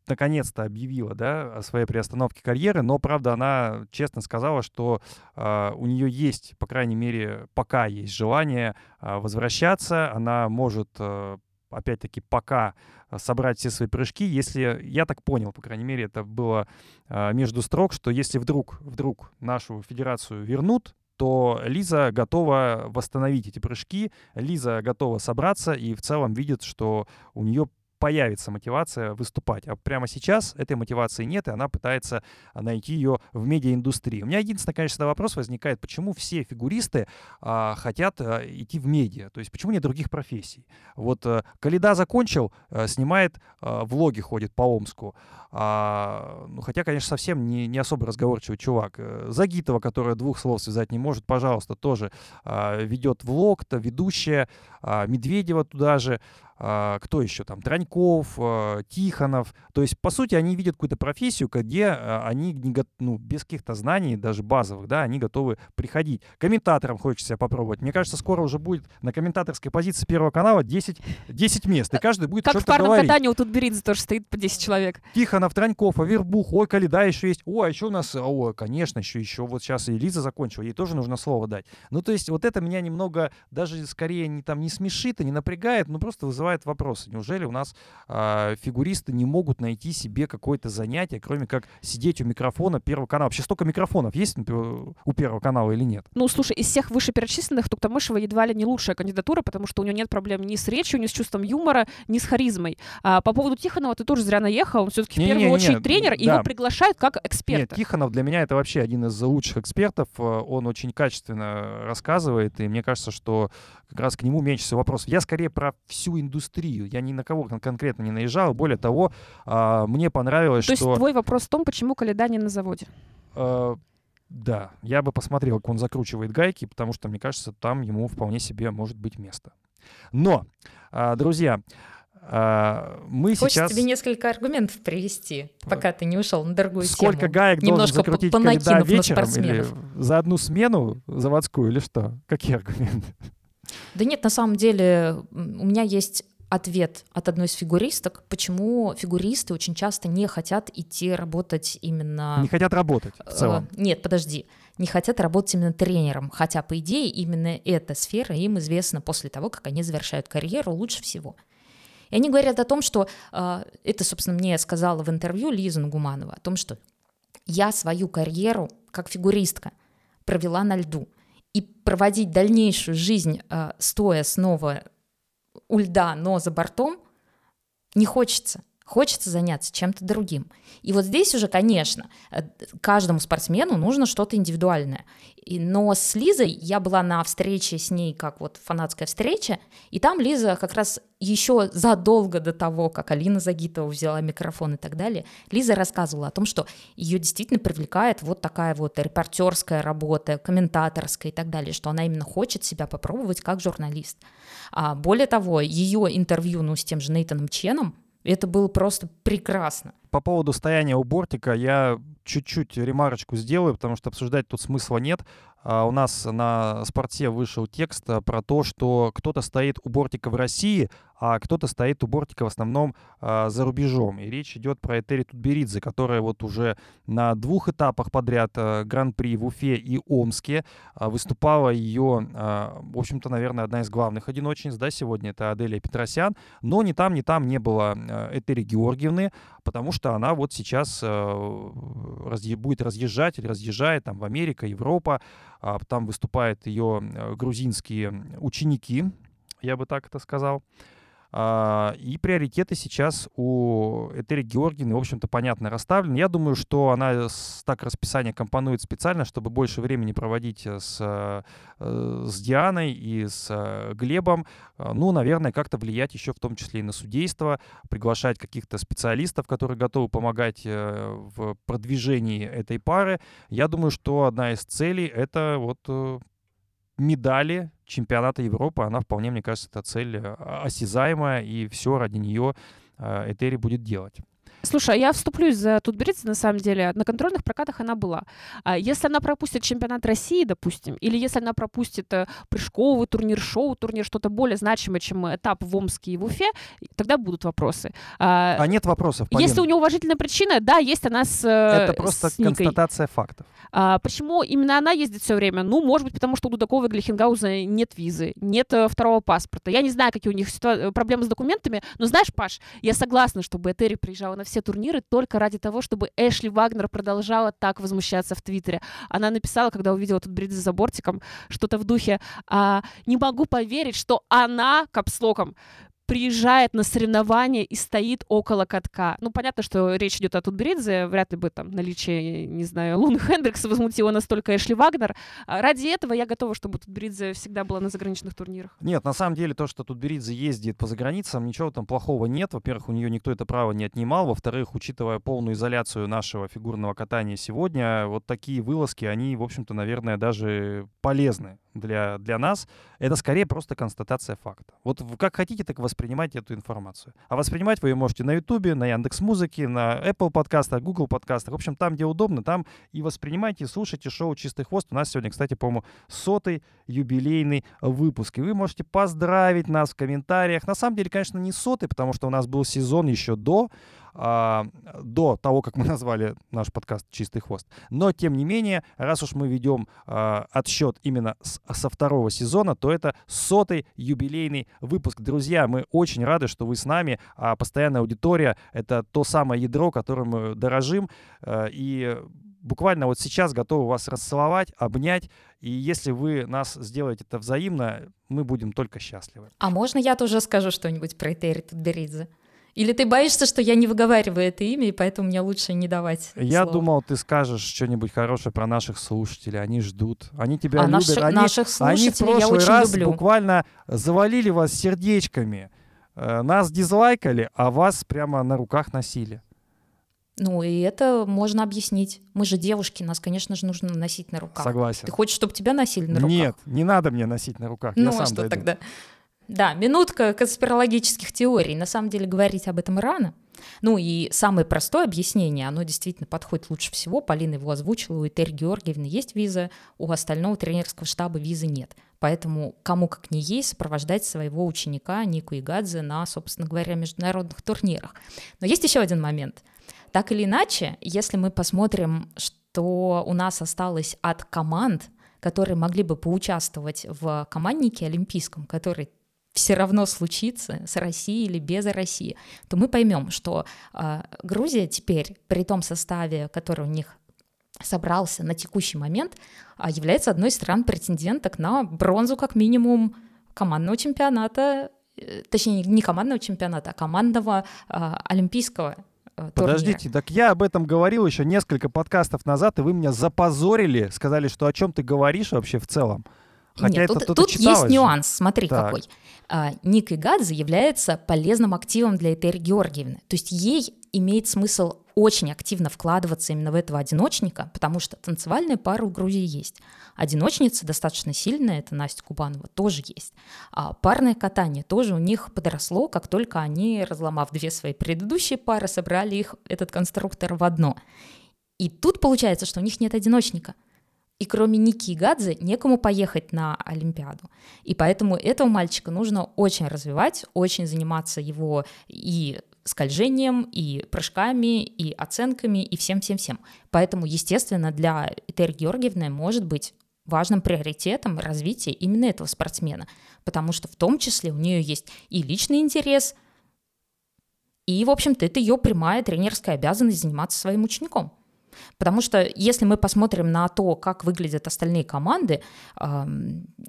наконец-то объявила да, о своей приостановке карьеры, но, правда, она честно сказала, что э, у нее есть, по крайней мере, пока есть желание э, возвращаться, она может, э, опять-таки, пока собрать все свои прыжки, если, я так понял, по крайней мере, это было э, между строк, что если вдруг, вдруг нашу федерацию вернут, то Лиза готова восстановить эти прыжки, Лиза готова собраться и в целом видит, что у нее появится мотивация выступать. А прямо сейчас этой мотивации нет, и она пытается найти ее в медиаиндустрии. У меня единственный, конечно, вопрос возникает, почему все фигуристы а, хотят а, идти в медиа? То есть почему нет других профессий? Вот а, Каледа закончил, а, снимает а, влоги, ходит по Омску. А, ну, хотя, конечно, совсем не, не особо разговорчивый чувак. Э, Загитова, которая двух слов связать не может, пожалуйста, тоже а, ведет влог-то, ведущая. А, Медведева туда же. А, кто еще там, Траньков, а, Тихонов. То есть, по сути, они видят какую-то профессию, где а, они ну, без каких-то знаний, даже базовых, да, они готовы приходить. Комментатором хочется себя попробовать. Мне кажется, скоро уже будет на комментаторской позиции Первого канала 10, 10 мест, и каждый будет Как в парном говорить. катании у Тутберидзе тоже стоит по 10 человек. Тихонов, Траньков, Авербух, ой, Каледа еще есть. Ой, а еще у нас, ой, конечно, еще, еще вот сейчас и Лиза закончила, ей тоже нужно слово дать. Ну, то есть вот это меня немного даже скорее не там не смешит и не напрягает, но просто вызывает вопросы. Неужели у нас а, фигуристы не могут найти себе какое-то занятие, кроме как сидеть у микрофона Первого канала? Вообще столько микрофонов есть например, у Первого канала или нет? Ну, слушай, из всех вышеперечисленных Туктамышева едва ли не лучшая кандидатура, потому что у нее нет проблем ни с речью, ни с чувством юмора, ни с харизмой. А по поводу Тихонова ты тоже зря наехал. Он все-таки в первую очередь тренер, и да. его приглашают как Нет, эксперта. Тихонов для меня это вообще один из лучших экспертов. Э, Он очень качественно рассказывает, и мне кажется, что как раз к нему меньше всего вопросов. Я скорее про всю индустрию. Я ни на кого кон- конкретно не наезжал. Более того, а, мне понравилось, То есть что... твой вопрос в том, почему Каледа не на заводе. э, да, я бы посмотрел, как он закручивает гайки, потому что, мне кажется, там ему вполне себе может быть место. Но, а, друзья, а, мы Хочется сейчас... тебе несколько аргументов привести, пока ты не ушел на другую Сколько тему. гаек Немножко должен закрутить на вечером? Или за одну смену заводскую или что? Какие аргументы? Да нет, на самом деле у меня есть ответ от одной из фигуристок, почему фигуристы очень часто не хотят идти работать именно... Не хотят работать в Э, целом. Нет, подожди. Не хотят работать именно тренером, хотя, по идее, именно эта сфера им известна после того, как они завершают карьеру лучше всего. И они говорят о том, что э, это, собственно, мне сказала в интервью Лиза Нугуманова, о том, что я свою карьеру как фигуристка провела на льду. И проводить дальнейшую жизнь, э, стоя снова у льда, но за бортом, не хочется. Хочется заняться чем-то другим. И вот здесь уже, конечно, э, каждому спортсмену нужно что-то индивидуальное. Но с Лизой я была на встрече с ней, как вот фанатская встреча, и там Лиза как раз еще задолго до того, как Алина Загитова взяла микрофон и так далее, Лиза рассказывала о том, что ее действительно привлекает вот такая вот репортерская работа, комментаторская и так далее, что она именно хочет себя попробовать как журналист. А более того, ее интервью ну, с тем же Нейтаном Ченом, это было просто прекрасно. По поводу стояния у бортика я чуть-чуть ремарочку сделаю, потому что обсуждать тут смысла нет. А У нас на спорте вышел текст а, про то, что кто-то стоит у бортика в России, а кто-то стоит у бортика в основном а, за рубежом. И речь идет про Этери Тутберидзе, которая вот уже на двух этапах подряд а, Гран-при в Уфе и Омске а, выступала ее, в общем-то, наверное, одна из главных одиночниц, да, сегодня. Это Аделия Петросян, но ни там, ни там не было а, Этери Георгиевны, потому что она вот сейчас разъе- будет разъезжать или разъезжает там в Америка, Европа, там выступают ее э, грузинские ученики, я бы так это сказал. А, И приоритеты сейчас у Этери Георгиевны, в общем-то, понятно расставлены. Я думаю, что она так расписание компонует специально, чтобы больше времени проводить с, э, с Дианой и с э, Глебом. А, Ну, наверное, как-то влиять еще в том числе и на судейство, приглашать каких-то специалистов, которые готовы помогать э, в продвижении этой пары. Я думаю, что одна из целей — это вот медали чемпионата Европы, она вполне, мне кажется, эта цель э, осязаемая, и все ради нее э, Этери будет делать. Слушай, а я вступлюсь за Тутберидзе, на самом деле. На контрольных прокатах она была. А если она пропустит чемпионат России, допустим, или если она пропустит э, прыжковый турнир, шоу-турнир, что-то более значимое, чем этап в Омске и в Уфе, тогда будут вопросы. А, а нет вопросов, Полин. Если у нее уважительная причина, да, есть она с Это просто с констатация фактов. А, почему именно она ездит все время? Ну, может быть, потому что у Дудакова и Глихенгауза нет визы, нет э, второго паспорта. Я не знаю, какие у них ситуа- проблемы с документами, но знаешь, Паш, я согласна, чтобы Этери приезжала на все турниры только ради того, чтобы Эшли Вагнер продолжала так возмущаться в Твиттере. Она написала, когда увидела тут Бридзе за бортиком, что-то в духе а, «Не могу поверить, что она капслоком приезжает на соревнования и стоит около катка. Ну, понятно, что речь идет о Тутберидзе, вряд ли бы там наличие, не знаю, Луны Хендрикса возмутило настолько Эшли Вагнер. А ради этого я готова, чтобы Тутберидзе всегда была на заграничных турнирах. Нет, на самом деле то, что Тутберидзе ездит по заграницам, ничего там плохого нет. Во-первых, у нее никто это право не отнимал. Во-вторых, учитывая полную изоляцию нашего фигурного катания сегодня, вот такие вылазки, они, в общем-то, наверное, даже полезны для, для нас, это скорее просто констатация факта. Вот как хотите, так воспринимайте эту информацию. А воспринимать вы ее можете на Ютубе, на Яндекс Музыке, на Apple подкастах, Google подкастах. В общем, там, где удобно, там и воспринимайте, слушайте шоу «Чистый хвост». У нас сегодня, кстати, по-моему, сотый юбилейный выпуск. И вы можете поздравить нас в комментариях. На самом деле, конечно, не сотый, потому что у нас был сезон еще до, а, до того, как мы назвали наш подкаст «Чистый хвост». Но, тем не менее, раз уж мы ведем а, отсчет именно с, со второго сезона, то это сотый юбилейный выпуск. Друзья, мы очень рады, что вы с нами. А постоянная аудитория — это то самое ядро, которым мы дорожим. А, и буквально вот сейчас готовы вас расцеловать, обнять. И если вы нас сделаете это взаимно, мы будем только счастливы. А можно я тоже скажу что-нибудь про Этери Тутберидзе? Или ты боишься, что я не выговариваю это имя, и поэтому мне лучше не давать Я слово? думал, ты скажешь что-нибудь хорошее про наших слушателей. Они ждут. Они тебя а любят. Наши, они, наших слушателей они в прошлый я очень раз люблю. буквально завалили вас сердечками. Э, нас дизлайкали, а вас прямо на руках носили. Ну, и это можно объяснить. Мы же девушки, нас, конечно же, нужно носить на руках. Согласен. Ты хочешь, чтобы тебя носили на руках? Нет, не надо мне носить на руках. Ну, а что дойду. тогда? Да, минутка конспирологических теорий. На самом деле говорить об этом рано. Ну и самое простое объяснение, оно действительно подходит лучше всего. Полина его озвучила, у Этери Георгиевны есть виза, у остального тренерского штаба визы нет. Поэтому кому как не ей сопровождать своего ученика Нику Игадзе на, собственно говоря, международных турнирах. Но есть еще один момент. Так или иначе, если мы посмотрим, что у нас осталось от команд, которые могли бы поучаствовать в команднике олимпийском, который все равно случится с Россией или без России, то мы поймем, что э, Грузия теперь при том составе, который у них собрался на текущий момент, э, является одной из стран претенденток на бронзу как минимум командного чемпионата, э, точнее не командного чемпионата, а командного э, олимпийского турнира. Подождите, так я об этом говорил еще несколько подкастов назад, и вы меня запозорили, сказали, что о чем ты говоришь вообще в целом. Хотя Нет, это тут, тут, есть нюанс, смотри Так. какой. А, Ник Игадзе является полезным активом для Этери Георгиевны. То есть ей имеет смысл очень активно вкладываться именно в этого одиночника, потому что танцевальная пара у Грузии есть. Одиночница достаточно сильная, это Настя Кубанова, тоже есть. А парное катание тоже у них подросло, как только они, разломав две свои предыдущие пары, собрали их, этот конструктор, в одно. И тут получается, что у них нет одиночника. И кроме Ники и Гадзе некому поехать на Олимпиаду. И поэтому этого мальчика нужно очень развивать, очень заниматься его и скольжением, и прыжками, и оценками, и всем-всем-всем. Поэтому, естественно, для Этери Георгиевны может быть важным приоритетом развитие именно этого спортсмена, потому что в том числе у нее есть и личный интерес, и, в общем-то, это ее прямая тренерская обязанность заниматься своим учеником. Потому что если мы посмотрим на то, как выглядят остальные команды,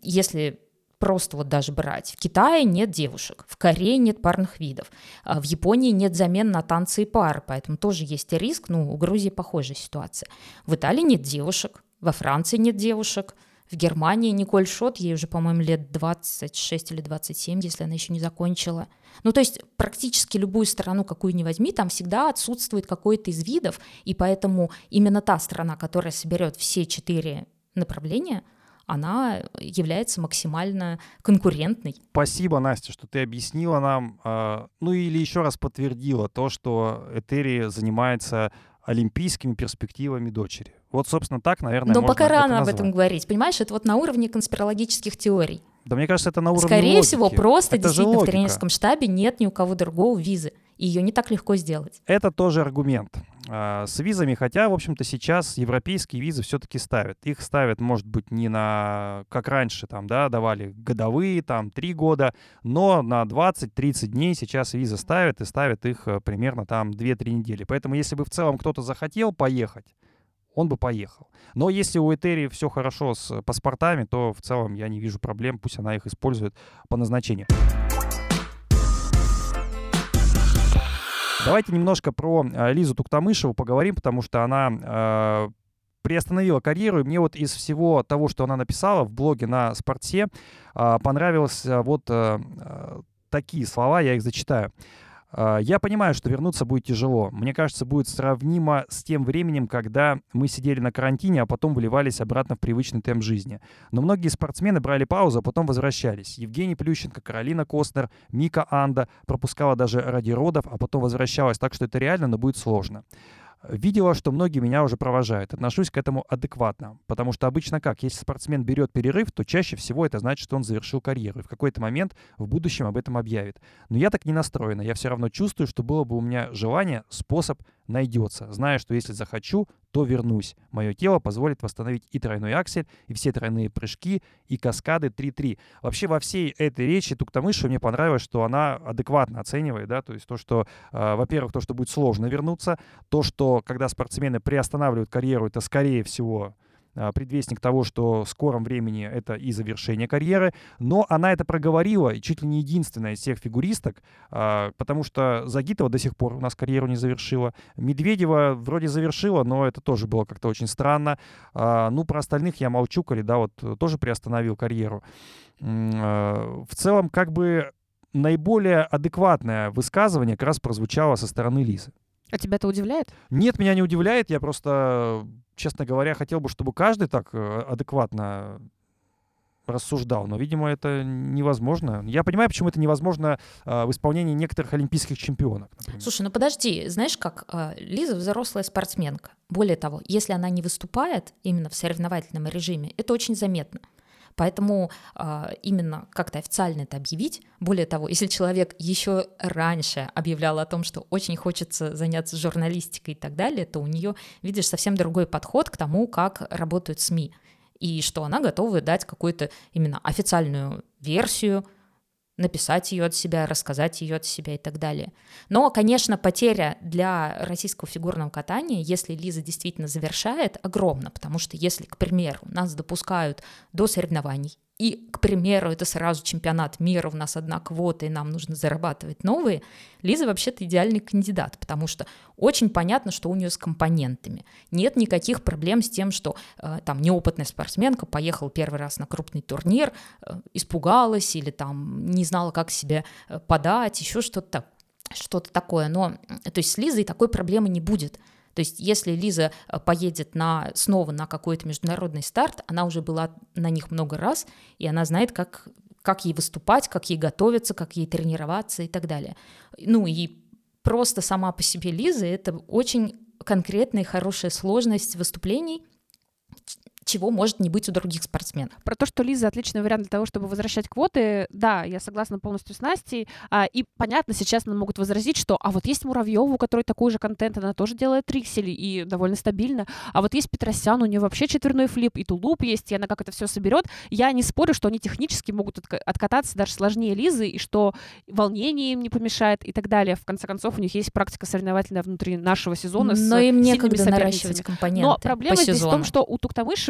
если просто вот даже брать, в Китае нет девушек, в Корее нет парных видов, а в Японии нет замен на танцы и пары, поэтому тоже есть риск, ну, у Грузии похожая ситуация. В Италии нет девушек, во Франции нет девушек, в Германии Николь Шот, ей уже, по-моему, лет 26 или 27, если она еще не закончила. Ну, то есть практически любую страну, какую ни возьми, там всегда отсутствует какой-то из видов, и поэтому именно та страна, которая соберет все четыре направления, она является максимально конкурентной. Спасибо, Настя, что ты объяснила нам, э, ну или еще раз подтвердила то, что Этери занимается олимпийскими перспективами дочери. Вот, собственно, так, наверное, Но пока это рано об назвать. этом говорить. Понимаешь, это вот на уровне конспирологических теорий. Да мне кажется, это на уровне Скорее логики. всего, просто Это действительно в тренерском штабе нет ни у кого другого визы. И ее не так легко сделать. Это тоже аргумент. А, С визами, хотя, в общем-то, сейчас европейские визы все-таки ставят. Их ставят, может быть, не на, как раньше, там, да, давали годовые, там, три года, но на 20-30 дней сейчас визы ставят и ставят их э, примерно там 2-3 недели. Поэтому, если бы в целом кто-то захотел поехать, он бы поехал. Но если у Этери все хорошо с паспортами, то в целом я не вижу проблем, пусть она их использует по назначению. Давайте немножко про э, Лизу Туктамышеву поговорим, потому что она э, приостановила карьеру. И мне вот из всего того, что она написала в блоге на Спорте, э, понравилось вот такие слова, я их зачитаю. Э, Я понимаю, что вернуться будет тяжело. Мне кажется, будет сравнимо с тем временем, когда мы сидели на карантине, а потом выливались обратно в привычный темп жизни. Но многие спортсмены брали паузу, а потом возвращались. Евгений Плющенко, Каролина Костнер, Мика Анда пропускала даже ради родов, а потом возвращалась. Так что это реально, но будет сложно. Видела, что многие меня уже провожают. Отношусь к этому адекватно. Потому что обычно как? Если спортсмен берет перерыв, то чаще всего это значит, что он завершил карьеру. И в какой-то момент в будущем об этом объявит. Но я так не настроена. Я все равно чувствую, что было бы у меня желание, способ найдется. Зная, что если захочу, то вернусь. Мое тело позволит восстановить и тройной аксель, и все тройные прыжки, и каскады 3-3. Вообще во всей этой речи Туктамышева мне понравилось, что она адекватно оценивает, да, то есть то, что, э, во-первых, то, что будет сложно вернуться, то, что когда спортсмены приостанавливают карьеру, это скорее всего предвестник того, что в скором времени это и завершение карьеры. Но она это проговорила, и чуть ли не единственная из всех фигуристок, а, потому что Загитова до сих пор у нас карьеру не завершила. Медведева вроде завершила, но это тоже было как-то очень странно. А, Ну, про остальных я молчу, Коли, да, вот э, тоже приостановил карьеру. А, В целом, как бы наиболее адекватное высказывание как раз прозвучало со стороны Лизы. А тебя это удивляет? Нет, меня не удивляет. Я просто, честно говоря, хотел бы, чтобы каждый так э, адекватно рассуждал. Но, видимо, это невозможно. Я понимаю, почему это невозможно а, в исполнении некоторых олимпийских чемпионок. например. Слушай, ну подожди, знаешь как, а, Лиза взрослая спортсменка. Более того, если она не выступает именно в соревновательном режиме, это очень заметно. Поэтому а, именно как-то официально это объявить. Более того, если человек еще раньше объявлял о том, что очень хочется заняться журналистикой и так далее, то у нее, видишь, совсем другой подход к тому, как работают СМИ. И что она готова дать какую-то именно официальную версию, написать ее от себя, рассказать ее от себя и так далее. Но, конечно, потеря для российского фигурного катания, если Лиза действительно завершает, огромна, потому что если, к примеру, нас допускают до соревнований, и, к примеру, это сразу чемпионат мира, у нас одна квота, и нам нужно зарабатывать новые, Лиза вообще-то идеальный кандидат, потому что очень понятно, что у нее с компонентами. Нет никаких проблем с тем, что э, там неопытная спортсменка поехала первый раз на крупный турнир, э, испугалась или там не знала, как себя э, подать, еще что-то что-то такое, но то есть с Лизой такой проблемы не будет. То есть если Лиза э, поедет на, снова на какой-то международный старт, она уже была на них много раз, и она знает, как, как ей выступать, как ей готовиться, как ей тренироваться и так далее. Ну и просто сама по себе Лиза — это очень конкретная хорошая сложность выступлений, чего может не быть у других спортсменов. Про то, что Лиза отличный вариант для того, чтобы возвращать квоты, да, я согласна полностью с Настей. А, и понятно, сейчас нам могут возразить, что а вот есть Муравьева, у которой такой же контент, она тоже делает триксели и довольно стабильно. А вот есть Петросян, у нее вообще четверной флип, и тулуп есть, и она как это все соберет. Я не спорю, что они технически могут отка- откататься даже сложнее Лизы, и что волнение им не помешает и так далее. В конце концов, у них есть практика соревновательная внутри нашего сезона с Но им сильными некогда наращивать компоненты Но проблема по здесь в сезону. том, что у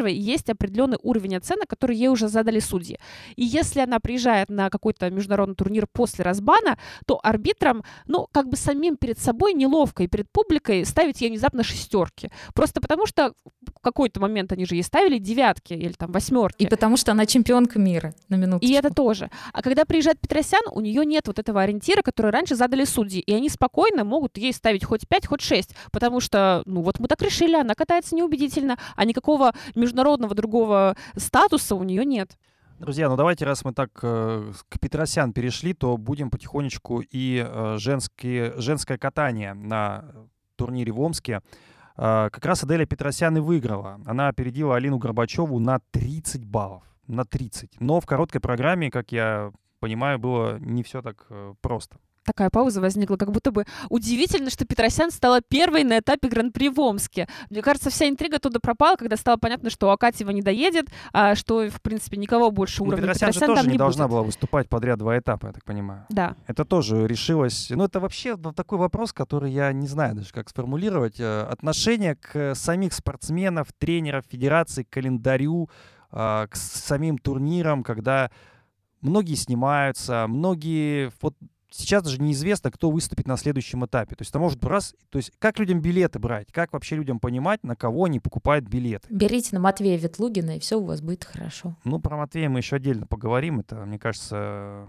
Туктамышевой есть определенный уровень оценок, который ей уже задали судьи. И если она приезжает на какой-то международный турнир после разбана, то арбитрам, ну, как бы самим перед собой неловко и перед публикой ставить ей внезапно шестерки. Просто потому что в какой-то момент они же ей ставили девятки или там восьмерки. И потому что она чемпионка мира, на минуточку. И это тоже. А когда приезжает Петросян, у нее нет вот этого ориентира, который раньше задали судьи. И они спокойно могут ей ставить хоть 5, хоть 6. Потому что, ну вот мы так решили, она катается неубедительно, а никакого международного международного другого статуса у нее нет. Друзья, ну давайте, раз мы так э, к Петросян перешли, то будем потихонечку и э, женские, женское катание на турнире в Омске. Э, как раз Аделя Петросян и выиграла. Она опередила Алину Горбачеву на 30 баллов. На 30. Но в короткой программе, как я понимаю, было не все так э, просто такая пауза возникла, как будто бы удивительно, что Петросян стала первой на этапе Гран-при в Омске. Мне кажется, вся интрига туда пропала, когда стало понятно, что Акатьева не доедет, а что, в принципе, никого больше ну, уровня Петросян, Петросян же тоже не, не должна будет. была выступать подряд два этапа, я так понимаю. Да. Это тоже решилось... Ну, это вообще такой вопрос, который я не знаю даже, как сформулировать. Э, отношение к самих спортсменов, тренеров, федерации, к календарю, а, к самим турнирам, когда многие снимаются, многие... Вот сейчас даже неизвестно, кто выступит на следующем этапе. То есть это может раз... То есть как людям билеты брать? Как вообще людям понимать, на кого они покупают билеты? Берите на Матвея Ветлугина, и все у вас будет хорошо. Ну, про Матвея мы еще отдельно поговорим. Это, мне кажется,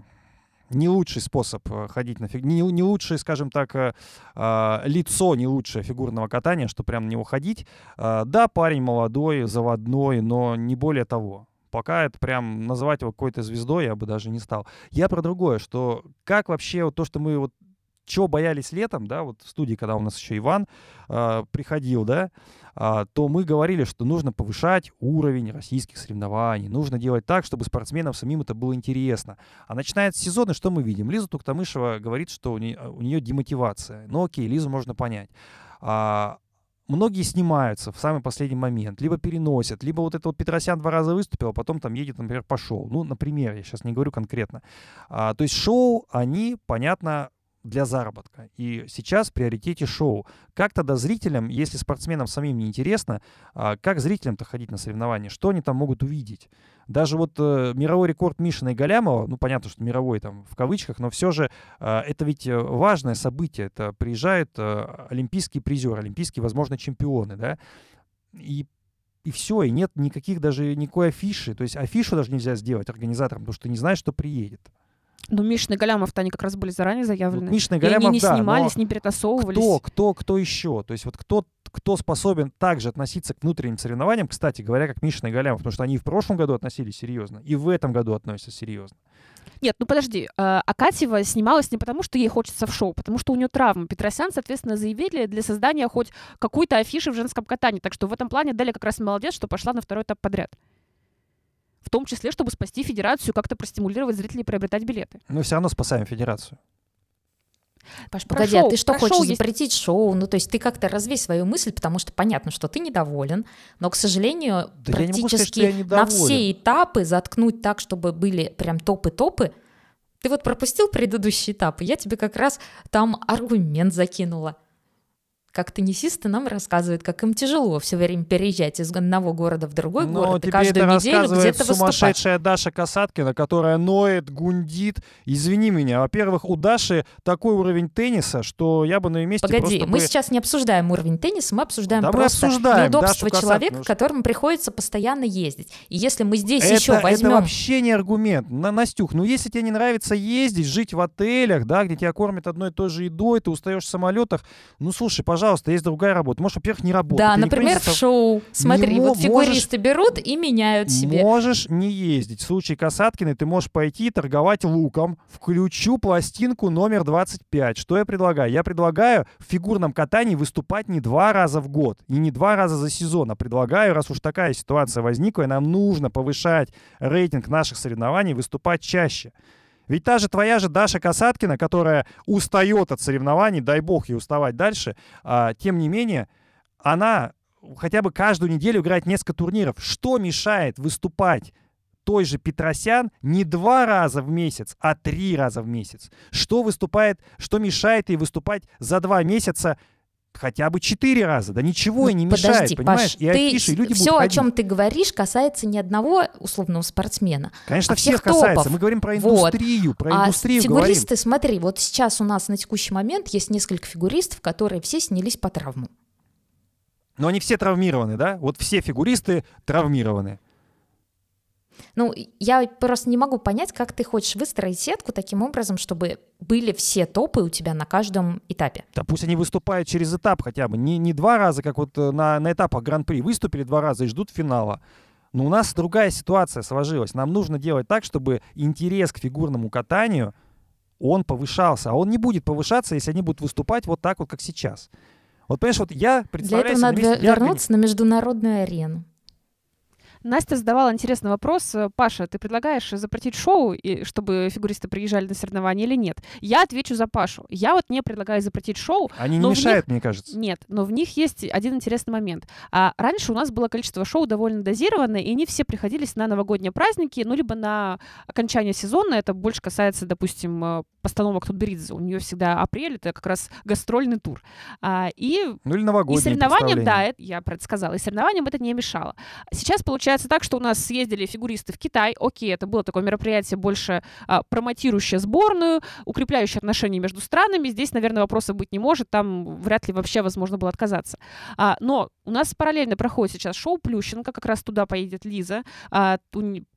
не лучший способ э, ходить на фиг... не, не лучшее, скажем так, э, э, лицо не лучшее фигурного катания, что прям на него ходить. Э, да, парень молодой, заводной, но не более того. Пока это прям называть его какой-то звездой я бы даже не стал. Я про другое, что как вообще вот то, что мы вот чего боялись летом, да, вот в студии, когда у нас еще Иван э, приходил, да, э, то мы говорили, что нужно повышать уровень российских соревнований, нужно делать так, чтобы спортсменам самим это было интересно. А начинается сезон, и что мы видим? Лиза Туктамышева говорит, что у нее, у нее демотивация. Ну окей, Лизу можно понять. А, многие снимаются в самый последний момент, либо переносят, либо вот это вот Петросян два раза выступил, а потом там едет, например, по шоу. Ну, например, я сейчас не говорю конкретно. А, то есть шоу, они, понятно, для заработка. И сейчас в приоритете шоу. Как тогда зрителям, если спортсменам самим не интересно, а, как зрителям-то ходить на соревнования? Что они там могут увидеть? Даже вот э, мировой рекорд Мишина и Галямова, ну, понятно, что мировой там в кавычках, но все же э, это ведь э, важное событие. Это приезжают э, олимпийские призеры, олимпийские, возможно, чемпионы, да, и и все, и нет никаких даже никакой афиши. То есть афишу даже нельзя сделать организаторам, потому что ты не знаешь, что приедет. Ну, Мишин и Галямов-то они как раз были заранее заявлены. Вот Мишин и и Галямов, они не да, снимались, не перетасовывались. Кто, кто, кто еще? То есть вот кто, кто способен также относиться к внутренним соревнованиям, кстати говоря, как Мишин и Галямов, потому что они и в прошлом году относились серьезно, и в этом году относятся серьезно. Нет, ну подожди, Акатьева снималась не потому, что ей хочется в шоу, потому что у нее травма. Петросян, соответственно, заявили для создания хоть какой-то афиши в женском катании. Так что в этом плане Деля как раз молодец, что пошла на второй этап подряд. В том числе, чтобы спасти федерацию, как-то простимулировать зрителей приобретать билеты. Мы все равно спасаем федерацию. Паш, Про погоди, а шоу, ты что хочешь шоу есть- запретить шоу? Ну, то есть ты как-то развей свою мысль, потому что понятно, что ты недоволен, но, к сожалению, Да сказать, практически я на все этапы заткнуть так, чтобы были прям топы-топы. Ты вот пропустил предыдущий этап, и я тебе как раз там аргумент закинула. Как теннисисты нам рассказывают, как им тяжело все время переезжать из одного города в другой Но город и каждую это неделю где-то выступать. сумасшедшая Даша Касаткина, которая ноет, гундит. Извини меня. Во-первых, у Даши такой уровень тенниса, что я бы на ее месте Погоди, мы бы... сейчас не обсуждаем уровень тенниса, мы обсуждаем Да мы просто обсуждаем неудобство Дашу человека, Касаткину. которому приходится постоянно ездить. И если мы здесь это, еще это возьмем... вообще не аргумент. На, Настюх, ну если тебе не нравится ездить, жить в отелях, да, где тебя кормят одной и той же едой, ты устаешь в самолетах, ну слушай, пожалуйста, есть другая работа. Можешь, во-первых, не работать. Да, Ты не например, в шоу. Смотри, мо- вот фигуристы берут и меняют себе. Можешь не ездить. В случае Касаткиной ты можешь пойти торговать луком. Включу пластинку номер 25. Что я предлагаю? Я предлагаю в фигурном катании выступать не два раза в год и не два раза за сезон, а предлагаю, раз уж такая ситуация возникла, и нам нужно повышать рейтинг наших соревнований, выступать чаще. Ведь та же твоя же Даша Касаткина, которая устает от соревнований, дай бог ей уставать дальше, а, тем не менее, она хотя бы каждую неделю играет несколько турниров. Что мешает выступать той же Петросян не два раза в месяц, а три раза в месяц? Что выступает, что мешает ей выступать за два месяца хотя бы четыре раза? Да ничего и не Ну, мешает, Подожди, понимаешь? Паш, и ты афиши, и люди все, будут о ходить. чем ты говоришь, касается не одного условного спортсмена. Конечно, а всех всех касается. топов. Мы говорим про Вот. индустрию, про а индустрию говорим. фигуристы, смотри, вот сейчас у нас на текущий момент есть несколько фигуристов, которые все снялись по травмам. Но они все травмированы, да? Вот все фигуристы травмированы. Ну, я просто не могу понять, как ты хочешь выстроить сетку таким образом, чтобы были все топы у тебя на каждом этапе. Да пусть они выступают через этап хотя бы. Не, не два раза, как вот э, на, на этапах Гран-при. Выступили два раза и ждут финала. Но у нас другая ситуация сложилась. Нам нужно делать так, чтобы интерес к фигурному катанию, он повышался. А он не будет повышаться, если они будут выступать вот так вот, как сейчас. Вот, понимаешь, вот я представляю... Для этого надо вернуться на международную арену. Настя задавала интересный вопрос. Паша, ты предлагаешь запретить шоу, чтобы фигуристы приезжали на соревнования или нет? Я отвечу за Пашу. Я вот не предлагаю запретить шоу. Они не мешают, них... мне кажется. Нет, но в них есть один интересный момент. А раньше у нас было количество шоу довольно дозированное, и они все приходились на новогодние праздники, ну, либо на окончание сезона. Это больше касается, допустим, э, постановок Тутберидзе. У нее всегда апрель, это как раз гастрольный тур. А, и, ну, или новогодние И соревнованиям, да, это, я предсказала, и соревнованиям это не мешало. Сейчас получается получается так, что у нас съездили фигуристы в Китай. Окей, это было такое мероприятие больше а, промотирующее сборную, укрепляющее отношения между странами. Здесь, наверное, вопросов быть не может. Там вряд ли вообще возможно было отказаться. А, но у нас параллельно проходит сейчас шоу Плющенко, как раз туда поедет Лиза. А,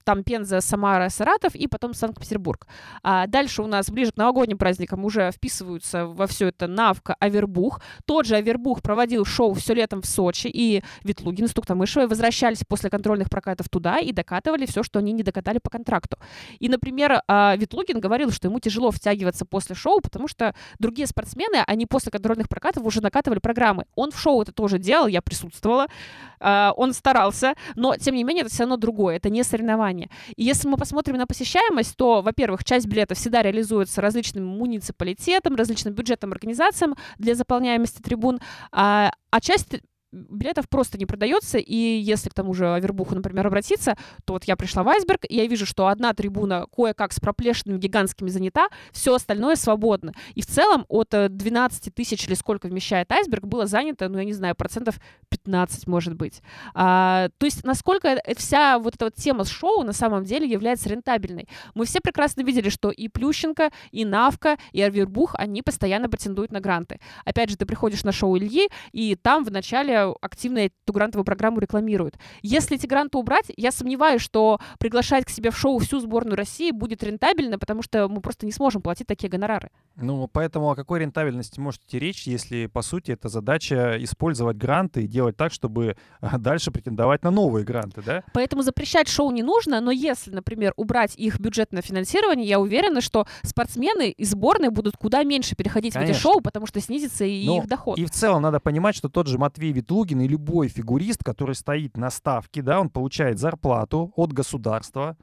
там Пенза, Самара, Саратов и потом Санкт-Петербург. А дальше у нас ближе к новогодним праздникам уже вписываются во все это Навка, Авербух. Тот же Авербух проводил шоу все летом в Сочи, и Ветлугин с Туктамышевой возвращались после контрольных прокатов туда и докатывали все, что они не докатали по контракту. И, например, а, Ветлугин говорил, что ему тяжело втягиваться после шоу, потому что другие спортсмены, они после контрольных прокатов уже накатывали программы. Он в шоу это тоже делал, я присутствовала а, он старался, но, тем не менее, это все равно другое, это не соревнование. И если мы посмотрим на посещаемость, то, во-первых, часть билетов всегда реализуется различным муниципалитетам, различным бюджетным организациям для заполняемости трибун, а, а часть билетов просто не продается, и если к тому же Авербуху, например, обратиться, то вот я пришла в Айсберг, и я вижу, что одна трибуна кое-как с проплешинами гигантскими занята, все остальное свободно. И в целом от 12 э, тысяч или сколько вмещает Айсберг было занято, ну, я не знаю, процентов 15, может быть. А, то есть насколько вся вот эта вот тема с шоу на самом деле является рентабельной. Мы все прекрасно видели, что и Плющенко, и Навка, и Авербух, они постоянно претендуют на гранты. Опять же, ты приходишь на шоу Ильи, и там в начале активно эту грантовую программу рекламируют. Если эти гранты убрать, я сомневаюсь, что приглашать к себе в шоу всю сборную России будет рентабельно, потому что мы просто не сможем платить такие гонорары. Ну, поэтому о какой рентабельности может идти речь, если, по сути, это задача использовать гранты и делать так, чтобы а, дальше претендовать на новые гранты, да? Поэтому запрещать шоу не нужно, но если, например, убрать их бюджетное финансирование, я уверена, что спортсмены из сборной будут куда меньше переходить Конечно. в эти шоу, потому что снизится и но их доход. И в целом надо понимать, что тот же Матвей Вит Ветлугин и любой фигурист, который стоит на ставке, да, он получает зарплату от государства,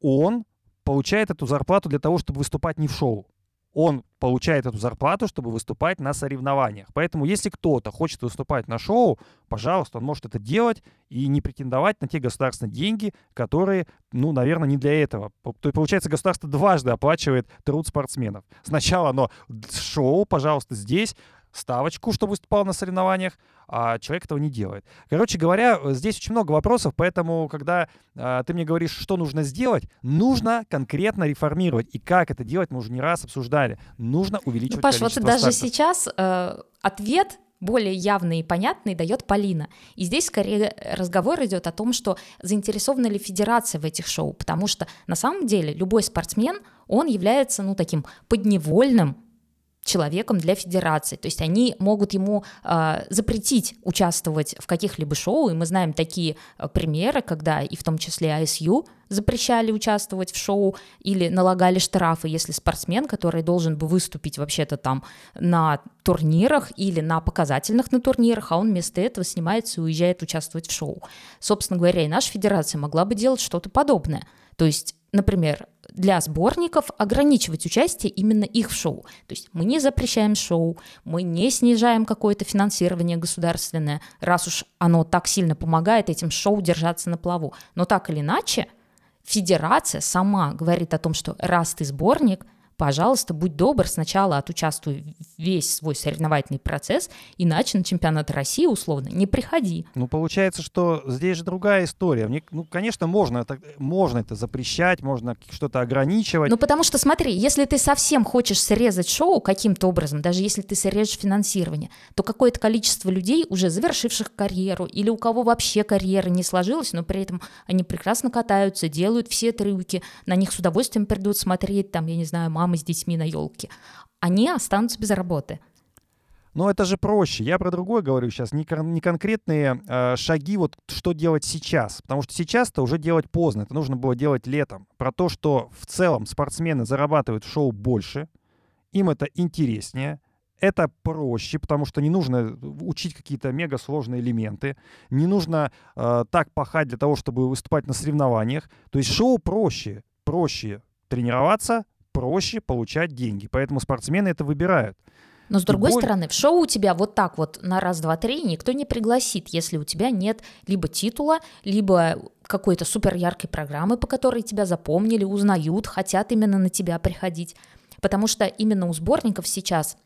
он получает эту зарплату для того, чтобы выступать не в шоу. Он получает эту зарплату, чтобы выступать на соревнованиях. Поэтому, если кто-то хочет выступать на шоу, пожалуйста, он может это делать и не претендовать на те государственные деньги, которые, ну, наверное, не для этого. То есть, получается, государство дважды оплачивает труд спортсменов. Сначала оно шоу, пожалуйста, здесь, ставочку, чтобы выступал на соревнованиях, а человек этого не делает. Короче говоря, здесь очень много вопросов, поэтому, когда э, ты мне говоришь, что нужно сделать, нужно конкретно реформировать. И как это делать, мы уже не раз обсуждали. Нужно увеличивать ну, Паш, количество вот даже сейчас э, ответ более явный и понятный дает Полина. И здесь скорее разговор идет о том, что заинтересована ли федерация в этих шоу, потому что на самом деле любой спортсмен, он является, ну, таким подневольным человеком для федерации. То есть они могут ему э, запретить участвовать в каких-либо шоу, и мы знаем такие э, примеры, когда и в том числе ISU запрещали участвовать в шоу или налагали штрафы, если спортсмен, который должен бы выступить вообще-то там на турнирах или на показательных на турнирах, а он вместо этого снимается и уезжает участвовать в шоу. Собственно говоря, и наша федерация могла бы делать что-то подобное. То есть, например, для сборников ограничивать участие именно их в шоу. То есть мы не запрещаем шоу, мы не снижаем какое-то финансирование государственное, раз уж оно так сильно помогает этим шоу держаться на плаву. Но так или иначе, федерация сама говорит о том, что раз ты сборник, пожалуйста, будь добр, сначала отучаствуй весь свой соревновательный процесс, иначе на чемпионат России, условно, не приходи. Ну, получается, что здесь же другая история. Мне, ну, конечно, можно это, можно это запрещать, можно что-то ограничивать. Ну, потому что, смотри, если ты совсем хочешь срезать шоу каким-то образом, даже если ты срежешь финансирование, то какое-то количество людей, уже завершивших карьеру, или у кого вообще карьера не сложилась, но при этом они прекрасно катаются, делают все трюки, на них с удовольствием придут смотреть, там, я не знаю, мамы с детьми на елке, они останутся без работы. Но это же проще. Я про другое говорю сейчас, не, кон- не конкретные э, шаги, вот что делать сейчас. Потому что сейчас-то уже делать поздно. Это нужно было делать летом. Про то, что в целом спортсмены зарабатывают в шоу больше, им это интереснее, это проще, потому что не нужно учить какие-то мега сложные элементы, не нужно э, так пахать для того, чтобы выступать на соревнованиях. То есть шоу проще, проще тренироваться, проще получать деньги. Поэтому спортсмены это выбирают. Но с другой боль- стороны, в шоу у тебя вот так вот на раз, два, три никто не пригласит, если у тебя нет либо титула, либо какой-то супер яркой программы, по которой тебя запомнили, узнают, хотят именно на тебя приходить. Потому что именно у сборников сейчас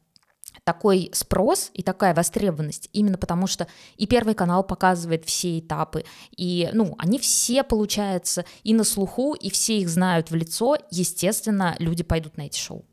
такой спрос и такая востребованность, именно потому что и Первый канал показывает все этапы, и, ну, они все, получается, и на слуху, и все их знают в лицо, естественно, люди пойдут на эти шоу.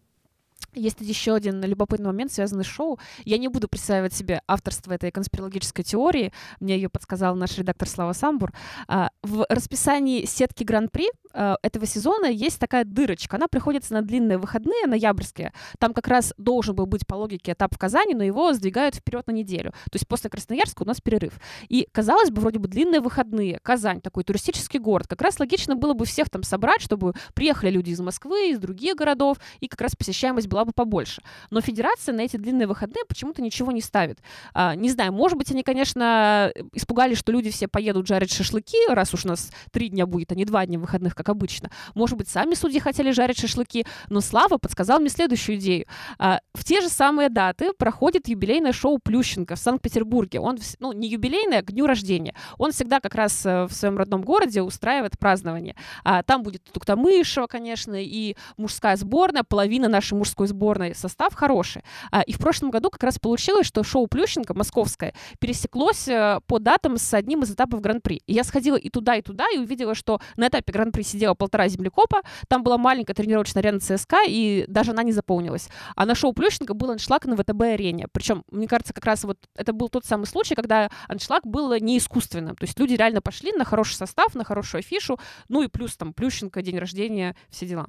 Есть еще один любопытный момент, связанный с шоу. Я не буду присваивать себе авторство этой конспирологической теории. Мне ее подсказал наш редактор Слава Самбур. А, В расписании сетки Гран-при а, этого сезона есть такая дырочка. Она приходится на длинные выходные, ноябрьские. Там как раз должен был быть по логике этап в Казани, но его сдвигают вперед на неделю. То есть после Красноярска у нас перерыв. И казалось бы, вроде бы длинные выходные. Казань такой туристический город. Как раз логично было бы всех там собрать, чтобы приехали люди из Москвы, из других городов, и как раз посещаемость была бы побольше. Но федерация на эти длинные выходные почему-то ничего не ставит. А, не знаю, может быть, они, конечно, испугались, что люди все поедут жарить шашлыки, раз уж у нас три дня будет, а не два дня выходных, как обычно. Может быть, сами судьи хотели жарить шашлыки, но Слава подсказал мне следующую идею. А, в те же самые даты проходит юбилейное шоу Плющенко в Санкт-Петербурге. Он, ну, не юбилейное, а к дню рождения. Он всегда как раз э, в своем родном городе устраивает празднование. А, там будет Туктамышева, конечно, и мужская сборная, половина нашей мужской сборной, состав хороший. А, и в прошлом году как раз получилось, что шоу Плющенко, московское, пересеклось э, по датам с одним из этапов Гран-при. И я сходила и туда, и туда, и увидела, что на этапе Гран-при сидела полтора землекопа, там была маленькая тренировочная арена ЦСКА, и даже она не заполнилась. А на шоу Плющенко был аншлаг на ВТБ-арене. Причем, мне кажется, как раз вот это был тот самый случай, когда аншлаг был не искусственным. То есть люди реально пошли на хороший состав, на хорошую афишу, ну и плюс там Плющенко, день рождения, все дела.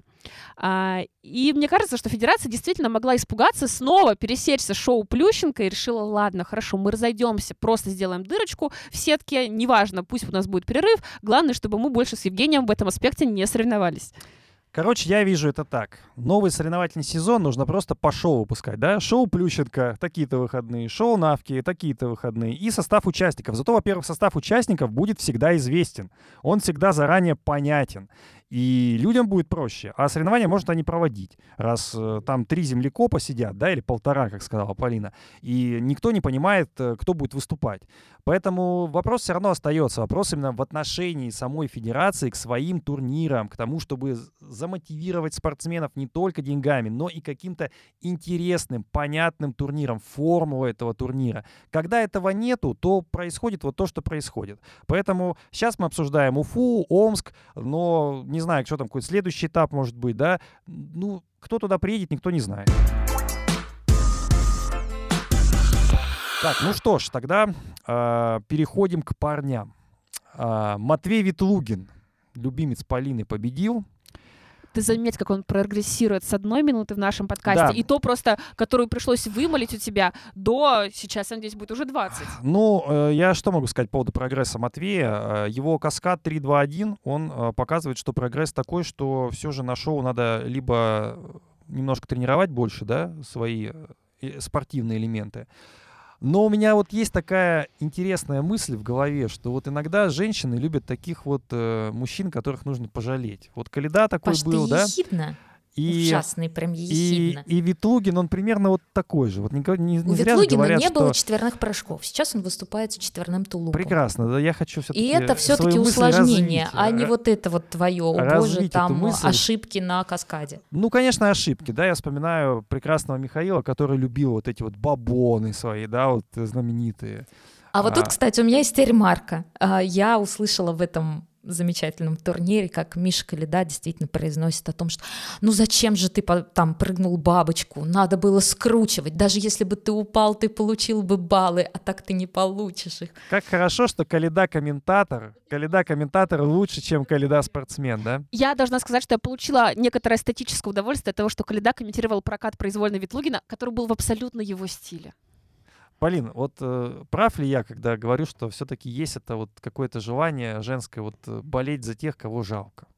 А, и мне кажется, что федерация действительно могла испугаться, снова пересечься шоу Плющенко и решила, ладно, хорошо, мы разойдемся, просто сделаем дырочку в сетке, неважно, пусть у нас будет перерыв, главное, чтобы мы больше с Евгением в этом аспекте не соревновались. Короче, я вижу это так. Новый соревновательный сезон нужно просто по шоу выпускать, да? Шоу Плющенко, такие-то выходные, шоу Навки, такие-то выходные. И состав участников. Зато, во-первых, состав участников будет всегда известен. Он всегда заранее понятен. И людям будет проще. А соревнования может они проводить. Раз э, там три землекопа сидят, да, или полтора, как сказала Полина. И никто не понимает, э, кто будет выступать. Поэтому вопрос все равно остается. Вопрос именно в отношении самой федерации к своим турнирам, к тому, чтобы замотивировать спортсменов не только деньгами, но и каким-то интересным, понятным турниром, формулу этого турнира. Когда этого нету, то происходит вот то, что происходит. Поэтому сейчас мы обсуждаем Уфу, Омск, но не знаю, что там, какой следующий этап может быть, да. Ну, кто туда приедет, никто не знает. Так, ну что ж, тогда э, переходим к парням. А, Матвей Ветлугин, любимец Полины, победил. Ты заметь, как он прогрессирует с одной минуты в нашем подкасте, Да. и то просто, которую пришлось вымолить у тебя, до, сейчас, я надеюсь, будет уже 20. Ну, э, я что могу сказать по поводу прогресса Матвея? Э, Его каскад 3-2-1, он э, показывает, что прогресс такой, что все же на шоу надо либо немножко тренировать больше, да, свои спортивные элементы. Но у меня вот есть такая интересная мысль в голове, что вот иногда женщины любят таких вот э, мужчин, которых нужно пожалеть. Вот Каледа такой Паш, был, ты да? ехидна. И, Ужасный, прям и, ехидно. и Ветлугин, он примерно вот такой же. Вот не, не, У зря же Ветлугина говорят, не что... было четверных прыжков. Сейчас он выступает с четверным тулупом. Прекрасно, да, я хочу все-таки И это все-таки усложнение, а не вот это вот твое, о боже, развить там мысль. ошибки на каскаде. Ну, конечно, ошибки, да, я вспоминаю прекрасного Михаила, который любил вот эти вот бабоны свои, да, вот э, знаменитые. А вот тут, А. кстати, у меня есть ремарка. А, Я услышала в этом замечательном турнире, как Миша Калида действительно произносит о том, что ну зачем же ты там прыгнул бабочку, надо было скручивать, даже если бы ты упал, ты получил бы баллы, а так ты не получишь их. Как хорошо, что Калида комментатор, Калида комментатор лучше, чем Калида спортсмен, да? Я должна сказать, что я получила некоторое эстетическое удовольствие от того, что Калида комментировал прокат произвольной Ветлугина, который был в абсолютно его стиле. Полин, вот э, прав ли я, когда говорю, что все-таки есть это вот какое-то желание женское вот э, болеть за тех, кого жалко?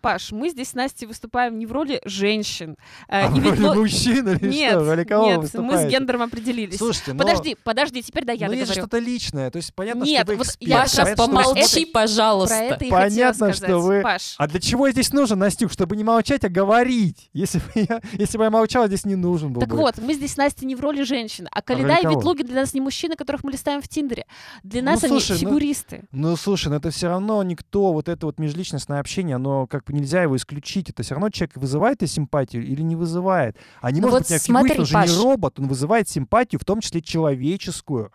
Паш, мы здесь с Настей выступаем не в роли женщин. э, А и в роли Ветлу- мужчин или Нет, что? В роли кого нет, мы с гендером определились. Слушайте, но, Подожди, подожди, теперь да я ну договорю. что-то личное, то есть понятно, Нет, что вы вот эксперт, я Паша, понятно, помолчи, помолчи, пожалуйста. Про это и Понятно, что вы- Паш, А для чего я здесь нужен, Настюк? Чтобы не молчать, а говорить. Если бы я, если бы я молчал, здесь не нужен был Так бы. вот, мы здесь с Настей не в роли женщин, а Калида и кого? Ветлугин для нас не мужчины, которых мы листаем в Тиндере. Для Ну, нас они слушай, ну- фигуристы. Ну, слушай, ну это все равно никто, вот это вот межличностное общение, оно как нельзя его исключить. Это все равно человек вызывает ли симпатию или не вызывает. А не Ну может вот быть, смотри, он же Паш. не робот, он вызывает симпатию, в том числе человеческую.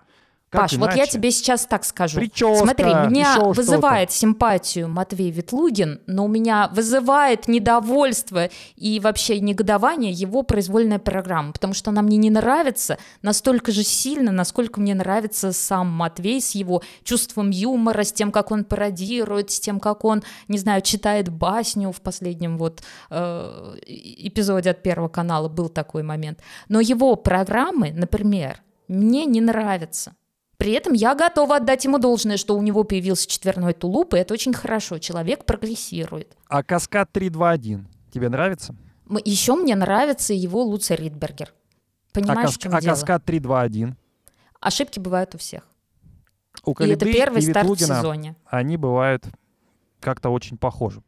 Как Паш, вот я иначе? тебе сейчас так скажу. Прическа, Смотри, меня вызывает симпатию Матвей Ветлугин, но у меня вызывает недовольство и вообще негодование его произвольная программа, потому что она мне не нравится настолько же сильно, насколько мне нравится сам Матвей с его чувством юмора, с тем, как он пародирует, с тем, как он, не знаю, читает басню в последнем вот э, эпизоде от Первого канала был такой момент. Но его программы, например, мне не нравятся. При этом я готова отдать ему должное, что у него появился четверной тулуп, и это очень хорошо. Человек прогрессирует. А каскад 3-2-1 тебе нравится? Еще мне нравится его Луца Ридбергер. А, Понимаешь, кас- в чем а дело? каскад 3-2-1? Ошибки бывают у всех. У и это первый и старт в Ветлугина сезоне. они бывают как-то очень похожи.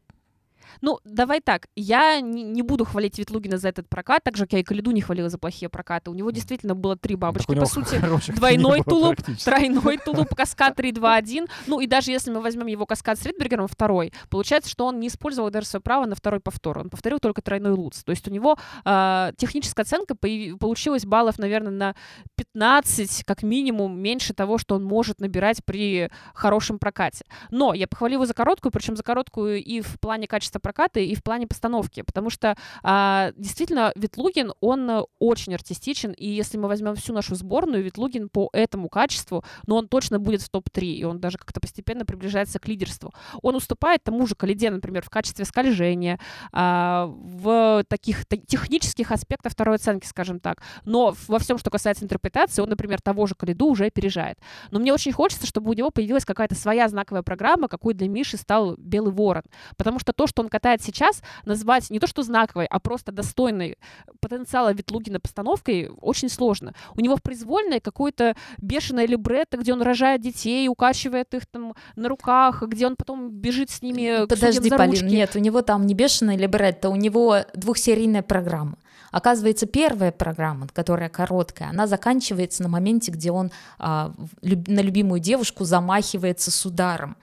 Ну, давай так, я не, не буду хвалить Ветлугина за этот прокат, так же, как я и Калиду не хвалила за плохие прокаты. У него действительно было три бабочки, по сути. двойной тулуп. Тройной тулуп, каскад 3-2-1. Ну и даже если мы возьмем его каскад с Ридбергером второй, получается, что он не использовал даже свое право на второй повтор. Он повторил только тройной луц. То есть у него а, техническая оценка получилась баллов, наверное, на 15, как минимум, меньше того, что он может набирать при хорошем прокате. Но я похвалю его за короткую, причем за короткую и в плане качества проката, и в плане постановки, потому что а, действительно Ветлугин, он э, очень артистичен, и если мы возьмем всю нашу сборную, Ветлугин по этому качеству, но он точно будет в топ-3, и он даже как-то постепенно приближается к лидерству. Он уступает тому же Калиде, например, в качестве скольжения, а, в таких та- технических аспектах второй оценки, скажем так, но во всем, что касается интерпретации, он, например, того же Калиду уже опережает. Но мне очень хочется, чтобы у него появилась какая-то своя знаковая программа, какой для Миши стал Белый Ворон. Потому что то, что он катает сейчас, назвать не то что знаковой, а просто достойной потенциала Ветлугина постановкой очень сложно. У него в произвольной какое-то бешеное либретто, где он рожает детей, укачивает их там на руках, где он потом бежит с ними к Подожди, за Полин, нет, у него там не бешеный либретто, у него двухсерийная программа. Оказывается, первая программа, которая короткая, она заканчивается на моменте, где он а, люб- на любимую девушку замахивается с ударом.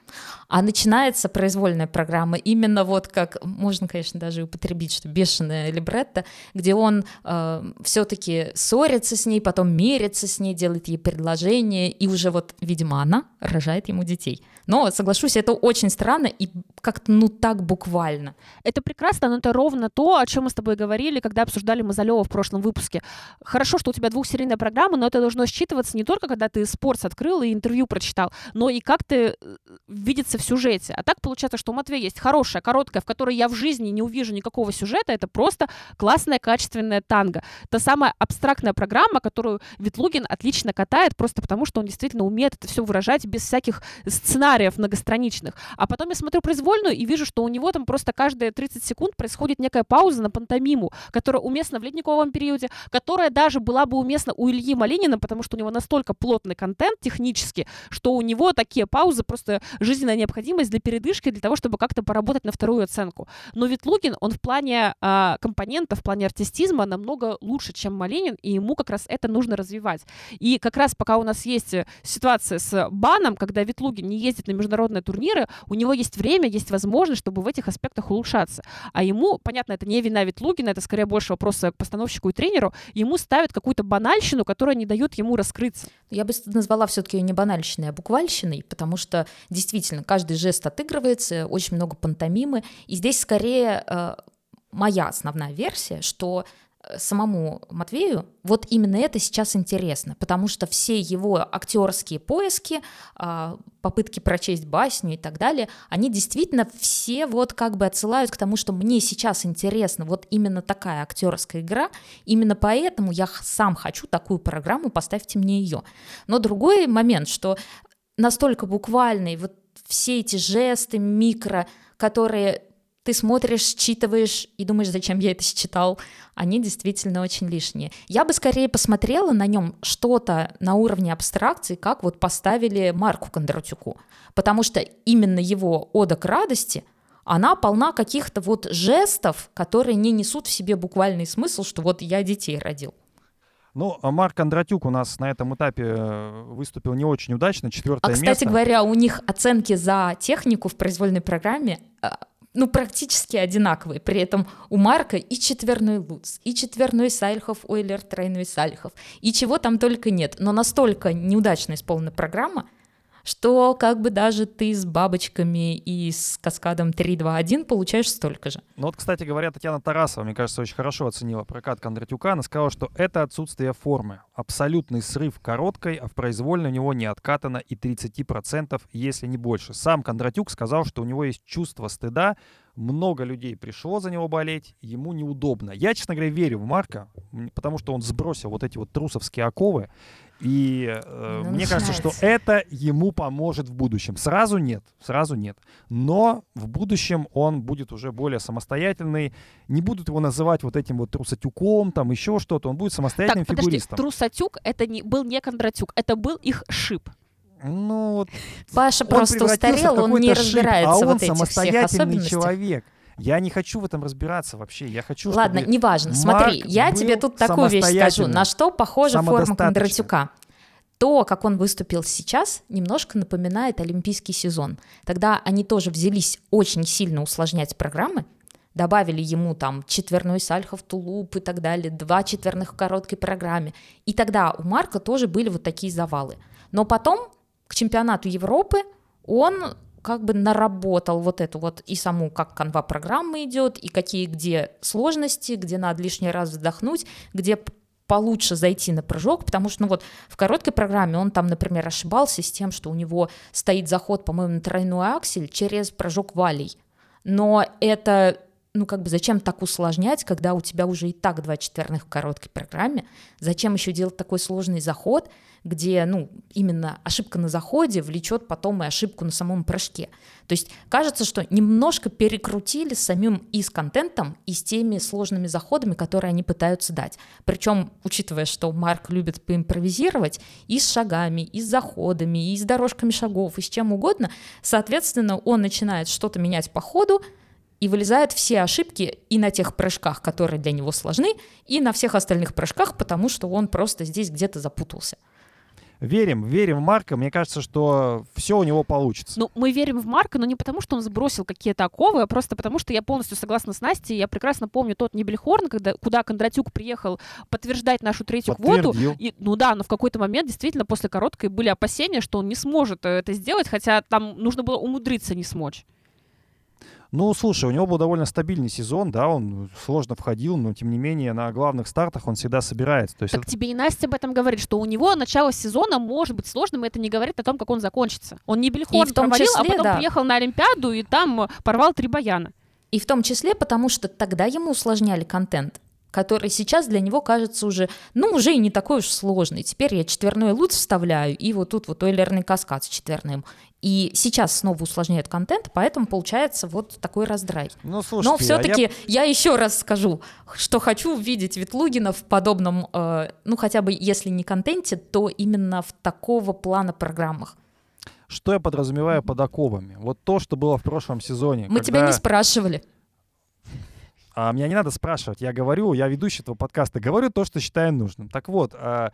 А начинается произвольная программа именно вот как, можно, конечно, даже употребить, что бешеная либретто, где он все-таки ссорится с ней, потом мерится с ней, делает ей предложение, и уже вот, видимо, она рожает ему детей. Но, соглашусь, это очень странно и как-то, ну, так буквально. Это прекрасно, но это ровно то, о чем мы с тобой говорили, когда обсуждали Мазалева в прошлом выпуске. Хорошо, что у тебя двухсерийная программа, но это должно считываться не только, когда ты спортс открыл и интервью прочитал, но и как ты э, видится в сюжете. А так получается, что у Матвея есть хорошая, короткая, в которой я в жизни не увижу никакого сюжета, это просто классная, качественная танго. Та самая абстрактная программа, которую Ветлугин отлично катает, просто потому что он действительно умеет это все выражать без всяких сценариев сценариев многостраничных. А потом я смотрю произвольную и вижу, что у него там просто каждые 30 секунд происходит некая пауза на пантомиму, которая уместна в ледниковом периоде, которая даже была бы уместна у Ильи Малинина, потому что у него настолько плотный контент технически, что у него такие паузы просто жизненная необходимость для передышки, для того, чтобы как-то поработать на вторую оценку. Но Ветлугин, он в плане э, компонентов, в плане артистизма намного лучше, чем Малинин, и ему как раз это нужно развивать. И как раз пока у нас есть ситуация с баном, когда Ветлугин не ездит на международные турниры, у него есть время, есть возможность, чтобы в этих аспектах улучшаться. А ему, понятно, это не вина Ветлугина, это скорее больше вопрос к постановщику и тренеру, ему ставят какую-то банальщину, которая не дает ему раскрыться. Я бы назвала все-таки не банальщиной, а буквальщиной, потому что действительно каждый жест отыгрывается, очень много пантомимы, и здесь скорее э, моя основная версия, что самому Матвею вот именно это сейчас интересно, потому что все его актерские поиски, а, попытки прочесть басню и так далее, они действительно все вот как бы отсылают к тому, что мне сейчас интересно вот именно такая актерская игра, именно поэтому я сам хочу такую программу, поставьте мне ее. Но другой момент, что настолько буквальный, вот все эти жесты, микро, которые ты смотришь, считываешь и думаешь, зачем я это считал, они действительно очень лишние. Я бы скорее посмотрела на нем что-то на уровне абстракции, как вот поставили Марку Кондратюку, потому что именно его «Ода к радости» она полна каких-то вот жестов, которые не несут в себе буквальный смысл, что вот я детей родил. Ну, а Марк Кондратюк у нас на этом этапе э, выступил не очень удачно, четвертое место. А, кстати место. говоря, у них оценки за технику в произвольной программе а, ну, практически одинаковые. При этом у Марка и четверной Луц, и четверной Сальхов, Ойлер, тройной Сальхов, и чего там только нет. Но настолько неудачно исполнена программа, что как бы даже ты с бабочками и с каскадом 3-2-1 получаешь столько же. Ну вот, кстати говоря, Татьяна Тарасова, мне кажется, очень хорошо оценила прокат Кондратюка. Она сказала, что это отсутствие формы. Абсолютный срыв короткой, а в произвольной у него не откатано и 30%, если не больше. Сам Кондратюк сказал, что у него есть чувство стыда, много людей пришло за него болеть, ему неудобно. Я, честно говоря, верю в Марка, потому что он сбросил вот эти вот трусовские оковы, и э, ну, мне кажется, что это ему поможет в будущем. Сразу нет, сразу нет. Но в будущем он будет уже более самостоятельный. Не будут его называть вот этим вот трусатюком, там еще что-то. Он будет самостоятельным так, фигуристом. Подожди, трусатюк это не, был не Кондратюк, это был их шип. Ну, вот Паша просто устарел, он не разбирается шип, а он вот самостоятельный человек. Я не хочу в этом разбираться вообще. Я хочу, Ладно, чтобы неважно. Смотри, я тебе тут такую вещь скажу. На что похожа форма Кондратюка? То, как он выступил сейчас, немножко напоминает олимпийский сезон. Тогда они тоже взялись очень сильно усложнять программы, добавили ему там четверной сальхов тулуп и так далее, два четверных в короткой программе. И тогда у Марка тоже были вот такие завалы. Но потом к чемпионату Европы он как бы наработал вот эту вот и саму, как канва программы идет, и какие где сложности, где надо лишний раз вздохнуть, где получше зайти на прыжок, потому что, ну вот, в короткой программе он там, например, ошибался с тем, что у него стоит заход, по-моему, на тройной аксель через прыжок валей. Но это ну, как бы зачем так усложнять, когда у тебя уже и так два четверных в короткой программе? Зачем еще делать такой сложный заход, где, ну, именно ошибка на заходе влечет потом и ошибку на самом прыжке? То есть кажется, что немножко перекрутили самим и с контентом, и с теми сложными заходами, которые они пытаются дать. Причем, учитывая, что Марк любит поимпровизировать и с шагами, и с заходами, и с дорожками шагов, и с чем угодно, соответственно, он начинает что-то менять по ходу, и вылезают все ошибки и на тех прыжках, которые для него сложны, и на всех остальных прыжках, потому что он просто здесь где-то запутался. Верим, верим в Марка. Мне кажется, что все у него получится. Ну, мы верим в Марка, но не потому, что он сбросил какие-то оковы, а просто потому, что я полностью согласна с Настей. Я прекрасно помню тот Небельхорн, когда, куда Кондратюк приехал подтверждать нашу третью квоту. И, ну да, но в какой-то момент действительно после короткой были опасения, что он не сможет э, это сделать, хотя там нужно было умудриться не смочь. Ну, слушай, у него был довольно стабильный сезон, да, он сложно входил, но тем не менее на главных стартах он всегда собирается. То есть так это... тебе и Настя об этом говорит, что у него начало сезона может быть сложным, и это не говорит о том, как он закончится. Он не Бельхон провалил, а числе, а потом да. приехал на Олимпиаду и там порвал три баяна. И в том числе потому, что тогда ему усложняли контент. Который сейчас для него кажется уже, ну, уже и не такой уж сложный. Теперь я четверной лут вставляю, и вот тут вот ойлерный каскад с четверным. И сейчас снова усложняют контент, поэтому получается вот такой раздрай. Ну, слушайте, Но а все-таки я- я... еще раз скажу, что хочу видеть Ветлугина в подобном, э, ну хотя бы если не контенте, то именно в такого плана программах. Что я подразумеваю под оковами? Вот то, что было в прошлом сезоне. Мы тебя когда- не спрашивали. А, меня не надо спрашивать. Я говорю, я ведущий этого подкаста, говорю то, что считаю нужным. Так вот, а,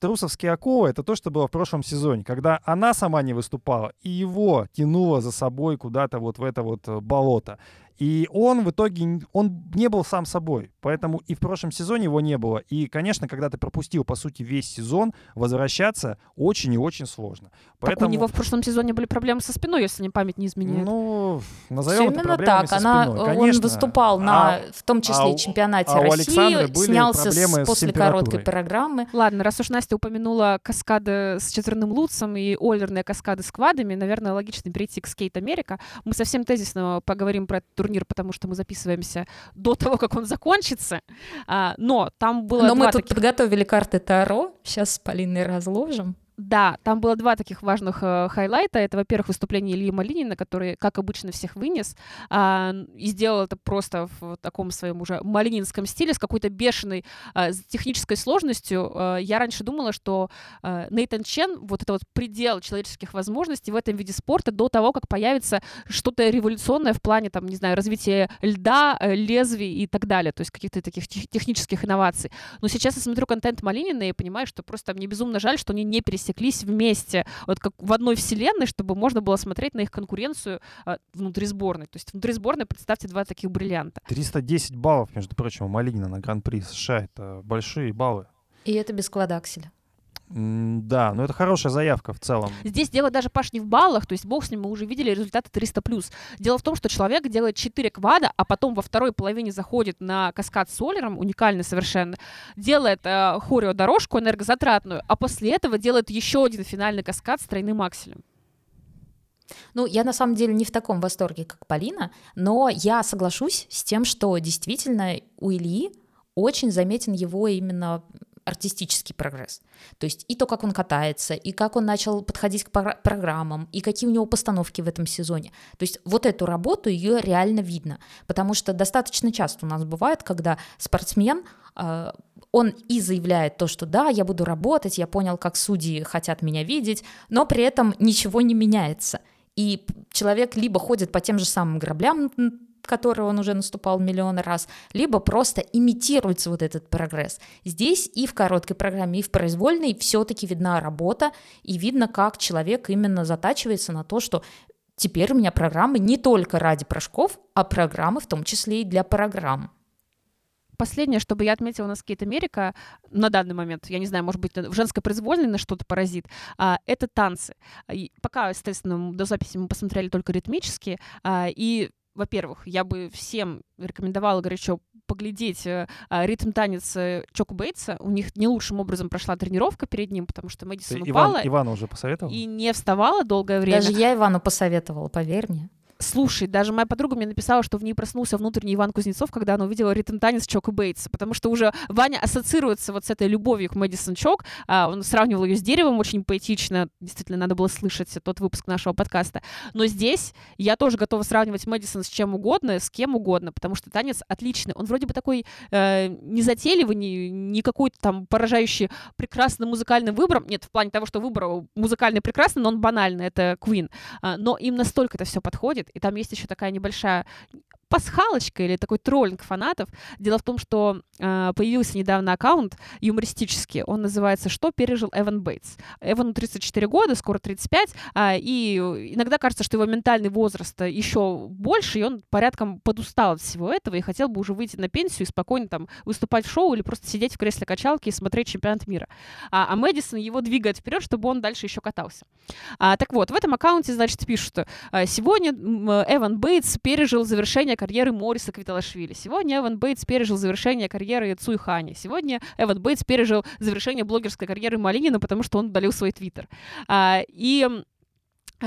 Трусовские оковы — это то, что было в прошлом сезоне, когда она сама не выступала, и его тянуло за собой куда-то вот в это вот э, болото. И он в итоге, он не был сам собой, поэтому и в прошлом сезоне его не было. И, конечно, когда ты пропустил, по сути, весь сезон, возвращаться очень и очень сложно. Так Поэтому, у него в прошлом сезоне были проблемы со спиной, если мне память не изменяет. ну, назовем это именно так. со Она, спиной. он Конечно. выступал на, А- в том числе а чемпионате а России, были снялся проблемы с, с после температурой. короткой программы. Ладно, раз уж Настя упомянула каскады с четверным луцем и ойлерные каскады с квадами, наверное, логично перейти к Скейт Америка. Мы совсем тезисно поговорим про этот турнир, потому что мы записываемся до того, как он закончится. А, но там было Но мы тут таких... подготовили карты Таро, сейчас с Полиной разложим. Да, там было два таких важных э, хайлайта. Это, во-первых, выступление Ильи Малинина, который, как обычно, всех вынес а, и сделал это просто в таком своем уже малининском стиле с какой-то бешеной с технической сложностью. А, я раньше думала, что а, Нейтан Чен, вот это вот предел человеческих возможностей в этом виде спорта до того, как появится что-то революционное в плане, там, не знаю, развития льда, э, лезвий и так далее, то есть каких-то таких тех- технических инноваций. Но сейчас я смотрю контент Малинина и понимаю, что просто мне безумно жаль, что они не пересеклись вместе, вот как в одной вселенной, чтобы можно было смотреть на их конкуренцию а, внутри сборной. То есть внутри сборной представьте два таких бриллианта. 310 баллов, между прочим, у Малинина на Гран-при США. Это большие баллы. И это без кладакселя. Да, но это хорошая заявка в целом. Здесь дело даже, Паш, не в баллах, то есть бог с ним, мы уже видели результаты 300+. Дело в том, что человек делает 4 квада, а потом во второй половине заходит на каскад с солером, уникальный совершенно, делает э, хореодорожку энергозатратную, а после этого делает еще один финальный каскад с тройным акселем. Ну, я на самом деле не в таком восторге, как Полина, но я соглашусь с тем, что действительно у Ильи очень заметен его именно артистический прогресс. То есть и то, как он катается, и как он начал подходить к программам, и какие у него постановки в этом сезоне. То есть вот эту работу ее реально видно, потому что достаточно часто у нас бывает, когда спортсмен э, он и заявляет то, что да, я буду работать, я понял, как судьи хотят меня видеть, но при этом ничего не меняется. И человек либо ходит по тем же самым граблям, м, которые он уже наступал миллион раз, либо просто имитируется вот этот прогресс. Здесь и в короткой программе, и в произвольной все-таки видна работа, и видно, как человек именно затачивается на то, что теперь у меня программы не только ради прыжков, а программы в том числе и для программ. Последнее, чтобы я отметила на Скейт Америка на данный момент, я не знаю, может быть, в женской произвольной на что-то поразит, а, это танцы. И пока, естественно, до записи мы посмотрели только ритмические, а, и во-первых, я бы всем рекомендовала горячо поглядеть э, а, ритм-танец э, Чоку Бейтса. У них не лучшим образом прошла тренировка перед ним, потому что Ты Мэдисон Иван, упала Ивана уже посоветовал? и не вставала долгое время. Даже я Ивану посоветовала, поверь мне. Слушай, даже моя подруга мне написала, что в ней проснулся внутренний Иван Кузнецов, когда она увидела ритм-танец Чока Бейтса, потому что уже Ваня ассоциируется вот с этой любовью к Мэдисон Чок. А, он сравнивал ее с деревом очень поэтично. Действительно, надо было слышать тот выпуск нашего подкаста. Но здесь я тоже готова сравнивать Мэдисон с чем угодно, с кем угодно, потому что танец отличный. Он вроде бы такой э, не затейливый, не, не какой-то там поражающий прекрасным музыкальным выбором. Нет, в плане того, что выбор музыкальный прекрасный, но он банальный. Это Queen. А, но им настолько это все подходит, и там есть еще такая небольшая пасхалочка или такой троллинг фанатов. Дело в том, что э, появился недавно аккаунт юмористический, он называется «Что пережил Эван Бейтс?». Эвану 34 года, скоро 35, а, и иногда кажется, что его ментальный возраст еще больше, и он порядком подустал от всего этого и хотел бы уже выйти на пенсию и спокойно там выступать в шоу или просто сидеть в кресле качалки и смотреть чемпионат мира. А, а Мэдисон его двигает вперед, чтобы он дальше еще катался. А, так вот, в этом аккаунте, значит, пишут, что а, сегодня м, Эван Бейтс пережил завершение карьеры Мориса Квиталашвили. Сегодня Эван Бейтс пережил завершение карьеры Цуй Хани. Сегодня Эван Бейтс пережил завершение блогерской карьеры Малинина, потому что он удалил свой твиттер. А, и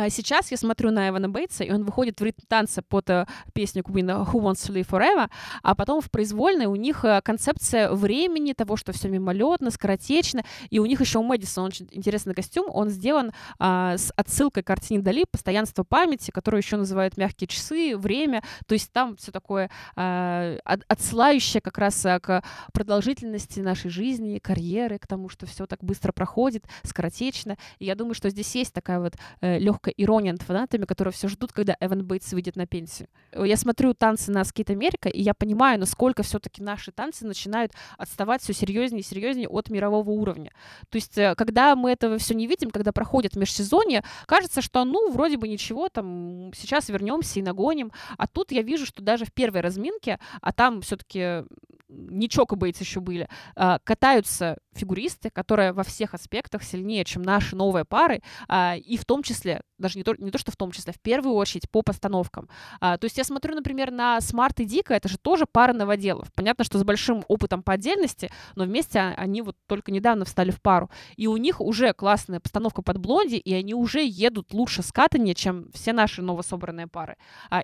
сейчас я смотрю на Эвана Бейтса, и он выходит в ритм танца под э, песню Queen «Who Wants to Live Forever», а потом в произвольной у них э, концепция времени, того, что все мимолетно, скоротечно, и у них еще у Мэдисона очень интересный костюм, он сделан а, с отсылкой к картине Дали «Постоянство памяти», которую еще называют «мягкие часы», «время», то есть там все такое а, отсылающее как раз а, к продолжительности нашей жизни, карьеры, к тому, что все так быстро проходит, скоротечно, и я думаю, что здесь есть такая вот э, легкая легкая ирония над фанатами, которые все ждут, когда Эван Бейтс выйдет на пенсию. Я смотрю танцы на Скейт Америка, и я понимаю, насколько все-таки наши танцы начинают отставать все серьезнее и серьезнее от мирового уровня. То есть, э, когда мы этого все не видим, когда проходит межсезонье, кажется, что, ну, вроде бы ничего, там, сейчас вернемся и нагоним. А тут я вижу, что даже в первой разминке, а там все-таки не Чока Бейтс еще были, а, катаются фигуристы, которые во всех аспектах сильнее, чем наши новые пары, а, и в том числе, даже не то, не то, что в том числе, в первую очередь по постановкам. А, то есть я смотрю, например, на Смарт и Дика, это же тоже пара новоделов. Понятно, что с большим опытом по отдельности, но вместе они вот только недавно встали в пару. И у них уже классная постановка под блонди, и они уже едут лучше скатания, чем все наши новособранные пары.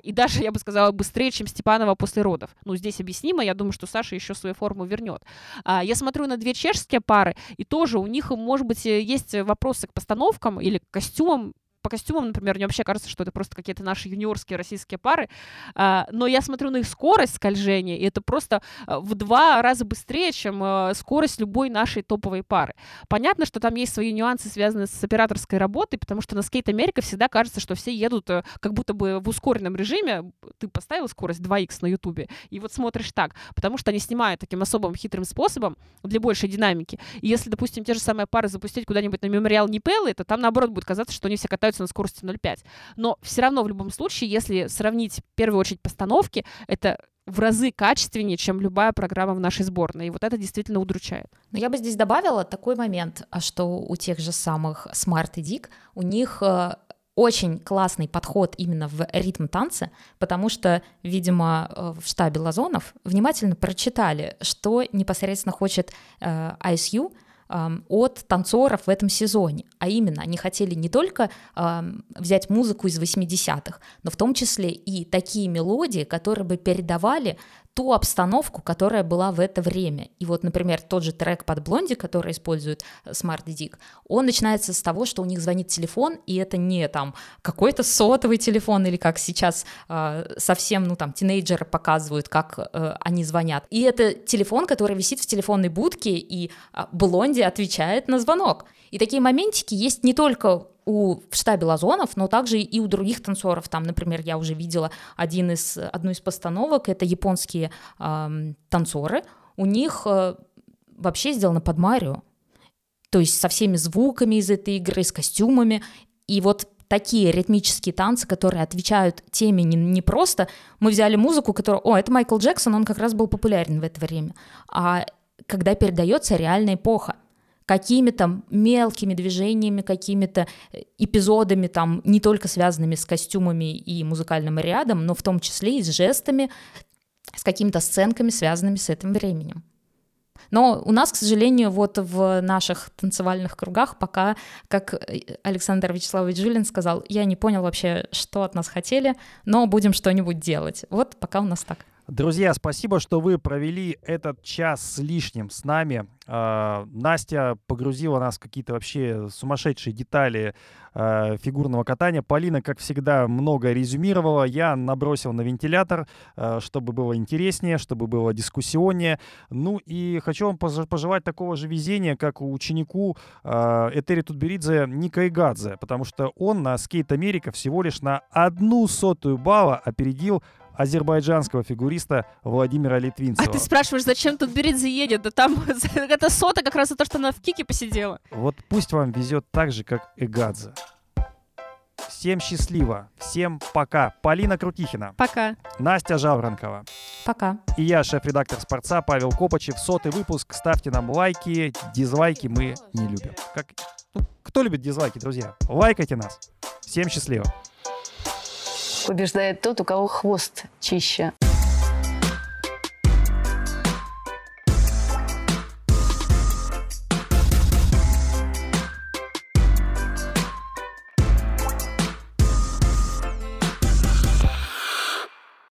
И даже, я бы сказала, быстрее, чем Степанова после родов. Ну, здесь объяснимо, я думаю, что Саша еще свою форму вернет. Я смотрю на две чешские пары, и тоже у них, может быть, есть вопросы к постановкам или к костюмам, по костюмам, например, мне вообще кажется, что это просто какие-то наши юниорские российские пары, а, но я смотрю на их скорость скольжения, и это просто а, в два раза быстрее, чем а, скорость любой нашей топовой пары. Понятно, что там есть свои нюансы, связанные с операторской работой, потому что на скейт Америка всегда кажется, что все едут э, как будто бы в ускоренном режиме. Ты поставил скорость 2х на Ютубе, и вот смотришь так, потому что они снимают таким особым хитрым способом для большей динамики. И если, допустим, те же самые пары запустить куда-нибудь на мемориал Нипеллы, то там, наоборот, будет казаться, что они все катаются на скорости 0,5. Но все равно в любом случае, если сравнить в первую очередь постановки, это в разы качественнее, чем любая программа в нашей сборной. И вот это действительно удручает. Но я бы здесь добавила такой момент, а что у тех же самых Smart и Dick, у них э, очень классный подход именно в ритм танца, потому что, видимо, э, в штабе Лазонов внимательно прочитали, что непосредственно хочет э, ISU, от танцоров в этом сезоне. А именно, они хотели не только взять музыку из 80-х, но в том числе и такие мелодии, которые бы передавали ту обстановку, которая была в это время. И вот, например, тот же трек под Блонди, который использует э, Smart Dick, он начинается с того, что у них звонит телефон, и это не там какой-то сотовый телефон или как сейчас э, совсем, ну там, тинейджеры показывают, как э, они звонят. И это телефон, который висит в телефонной будке, и э, Блонди отвечает на звонок. И такие моментики есть не только у, в штабе Лазонов, но также и у других танцоров. Там, например, я уже видела один из, одну из постановок, это японские э, танцоры. У них э, вообще сделано под Марио. То есть со всеми звуками из этой игры, с костюмами. И вот такие ритмические танцы, которые отвечают теме не, не просто мы взяли музыку, которая, о, это Майкл Джексон, он как раз был популярен в это время, а когда передается реальная эпоха какими-то мелкими движениями, какими-то э, эпизодами, там, не только связанными с костюмами и музыкальным рядом, но в том числе и с жестами, с какими-то сценками, связанными с этим временем. Но у нас, к сожалению, вот в наших танцевальных кругах пока, как э, Александр Вячеславович Жилин сказал, я не понял вообще, что от нас хотели, но будем что-нибудь делать. Вот пока у нас так. Друзья, спасибо, что вы провели этот час с лишним с нами. Э, Настя погрузила нас в какие-то вообще сумасшедшие детали э, фигурного катания. Полина, как всегда, много резюмировала. Я набросил на вентилятор, э, чтобы было интереснее, чтобы было дискуссионнее. Ну и хочу вам пожелать такого же везения, как у ученику Этери Тутберидзе Ника Игадзе, потому что он на Скейт Америка всего лишь на одну сотую балла опередил азербайджанского фигуриста Владимира Литвинцева. А ты спрашиваешь, зачем тут Беридзе едет? Да там это сота как раз за то, что она в кике посидела. Вот пусть вам везет так же, как Эгадзе. Всем счастливо. Всем пока. Полина Крутихина. Пока. Настя Жаворонкова. Пока. И я, шеф-редактор «Спорца» Павел Копачев. Сотый выпуск. Ставьте нам лайки. Дизлайки мы не любим. Как... Ну, кто любит дизлайки, друзья? Лайкайте нас. Всем счастливо побеждает тот, у кого хвост чище.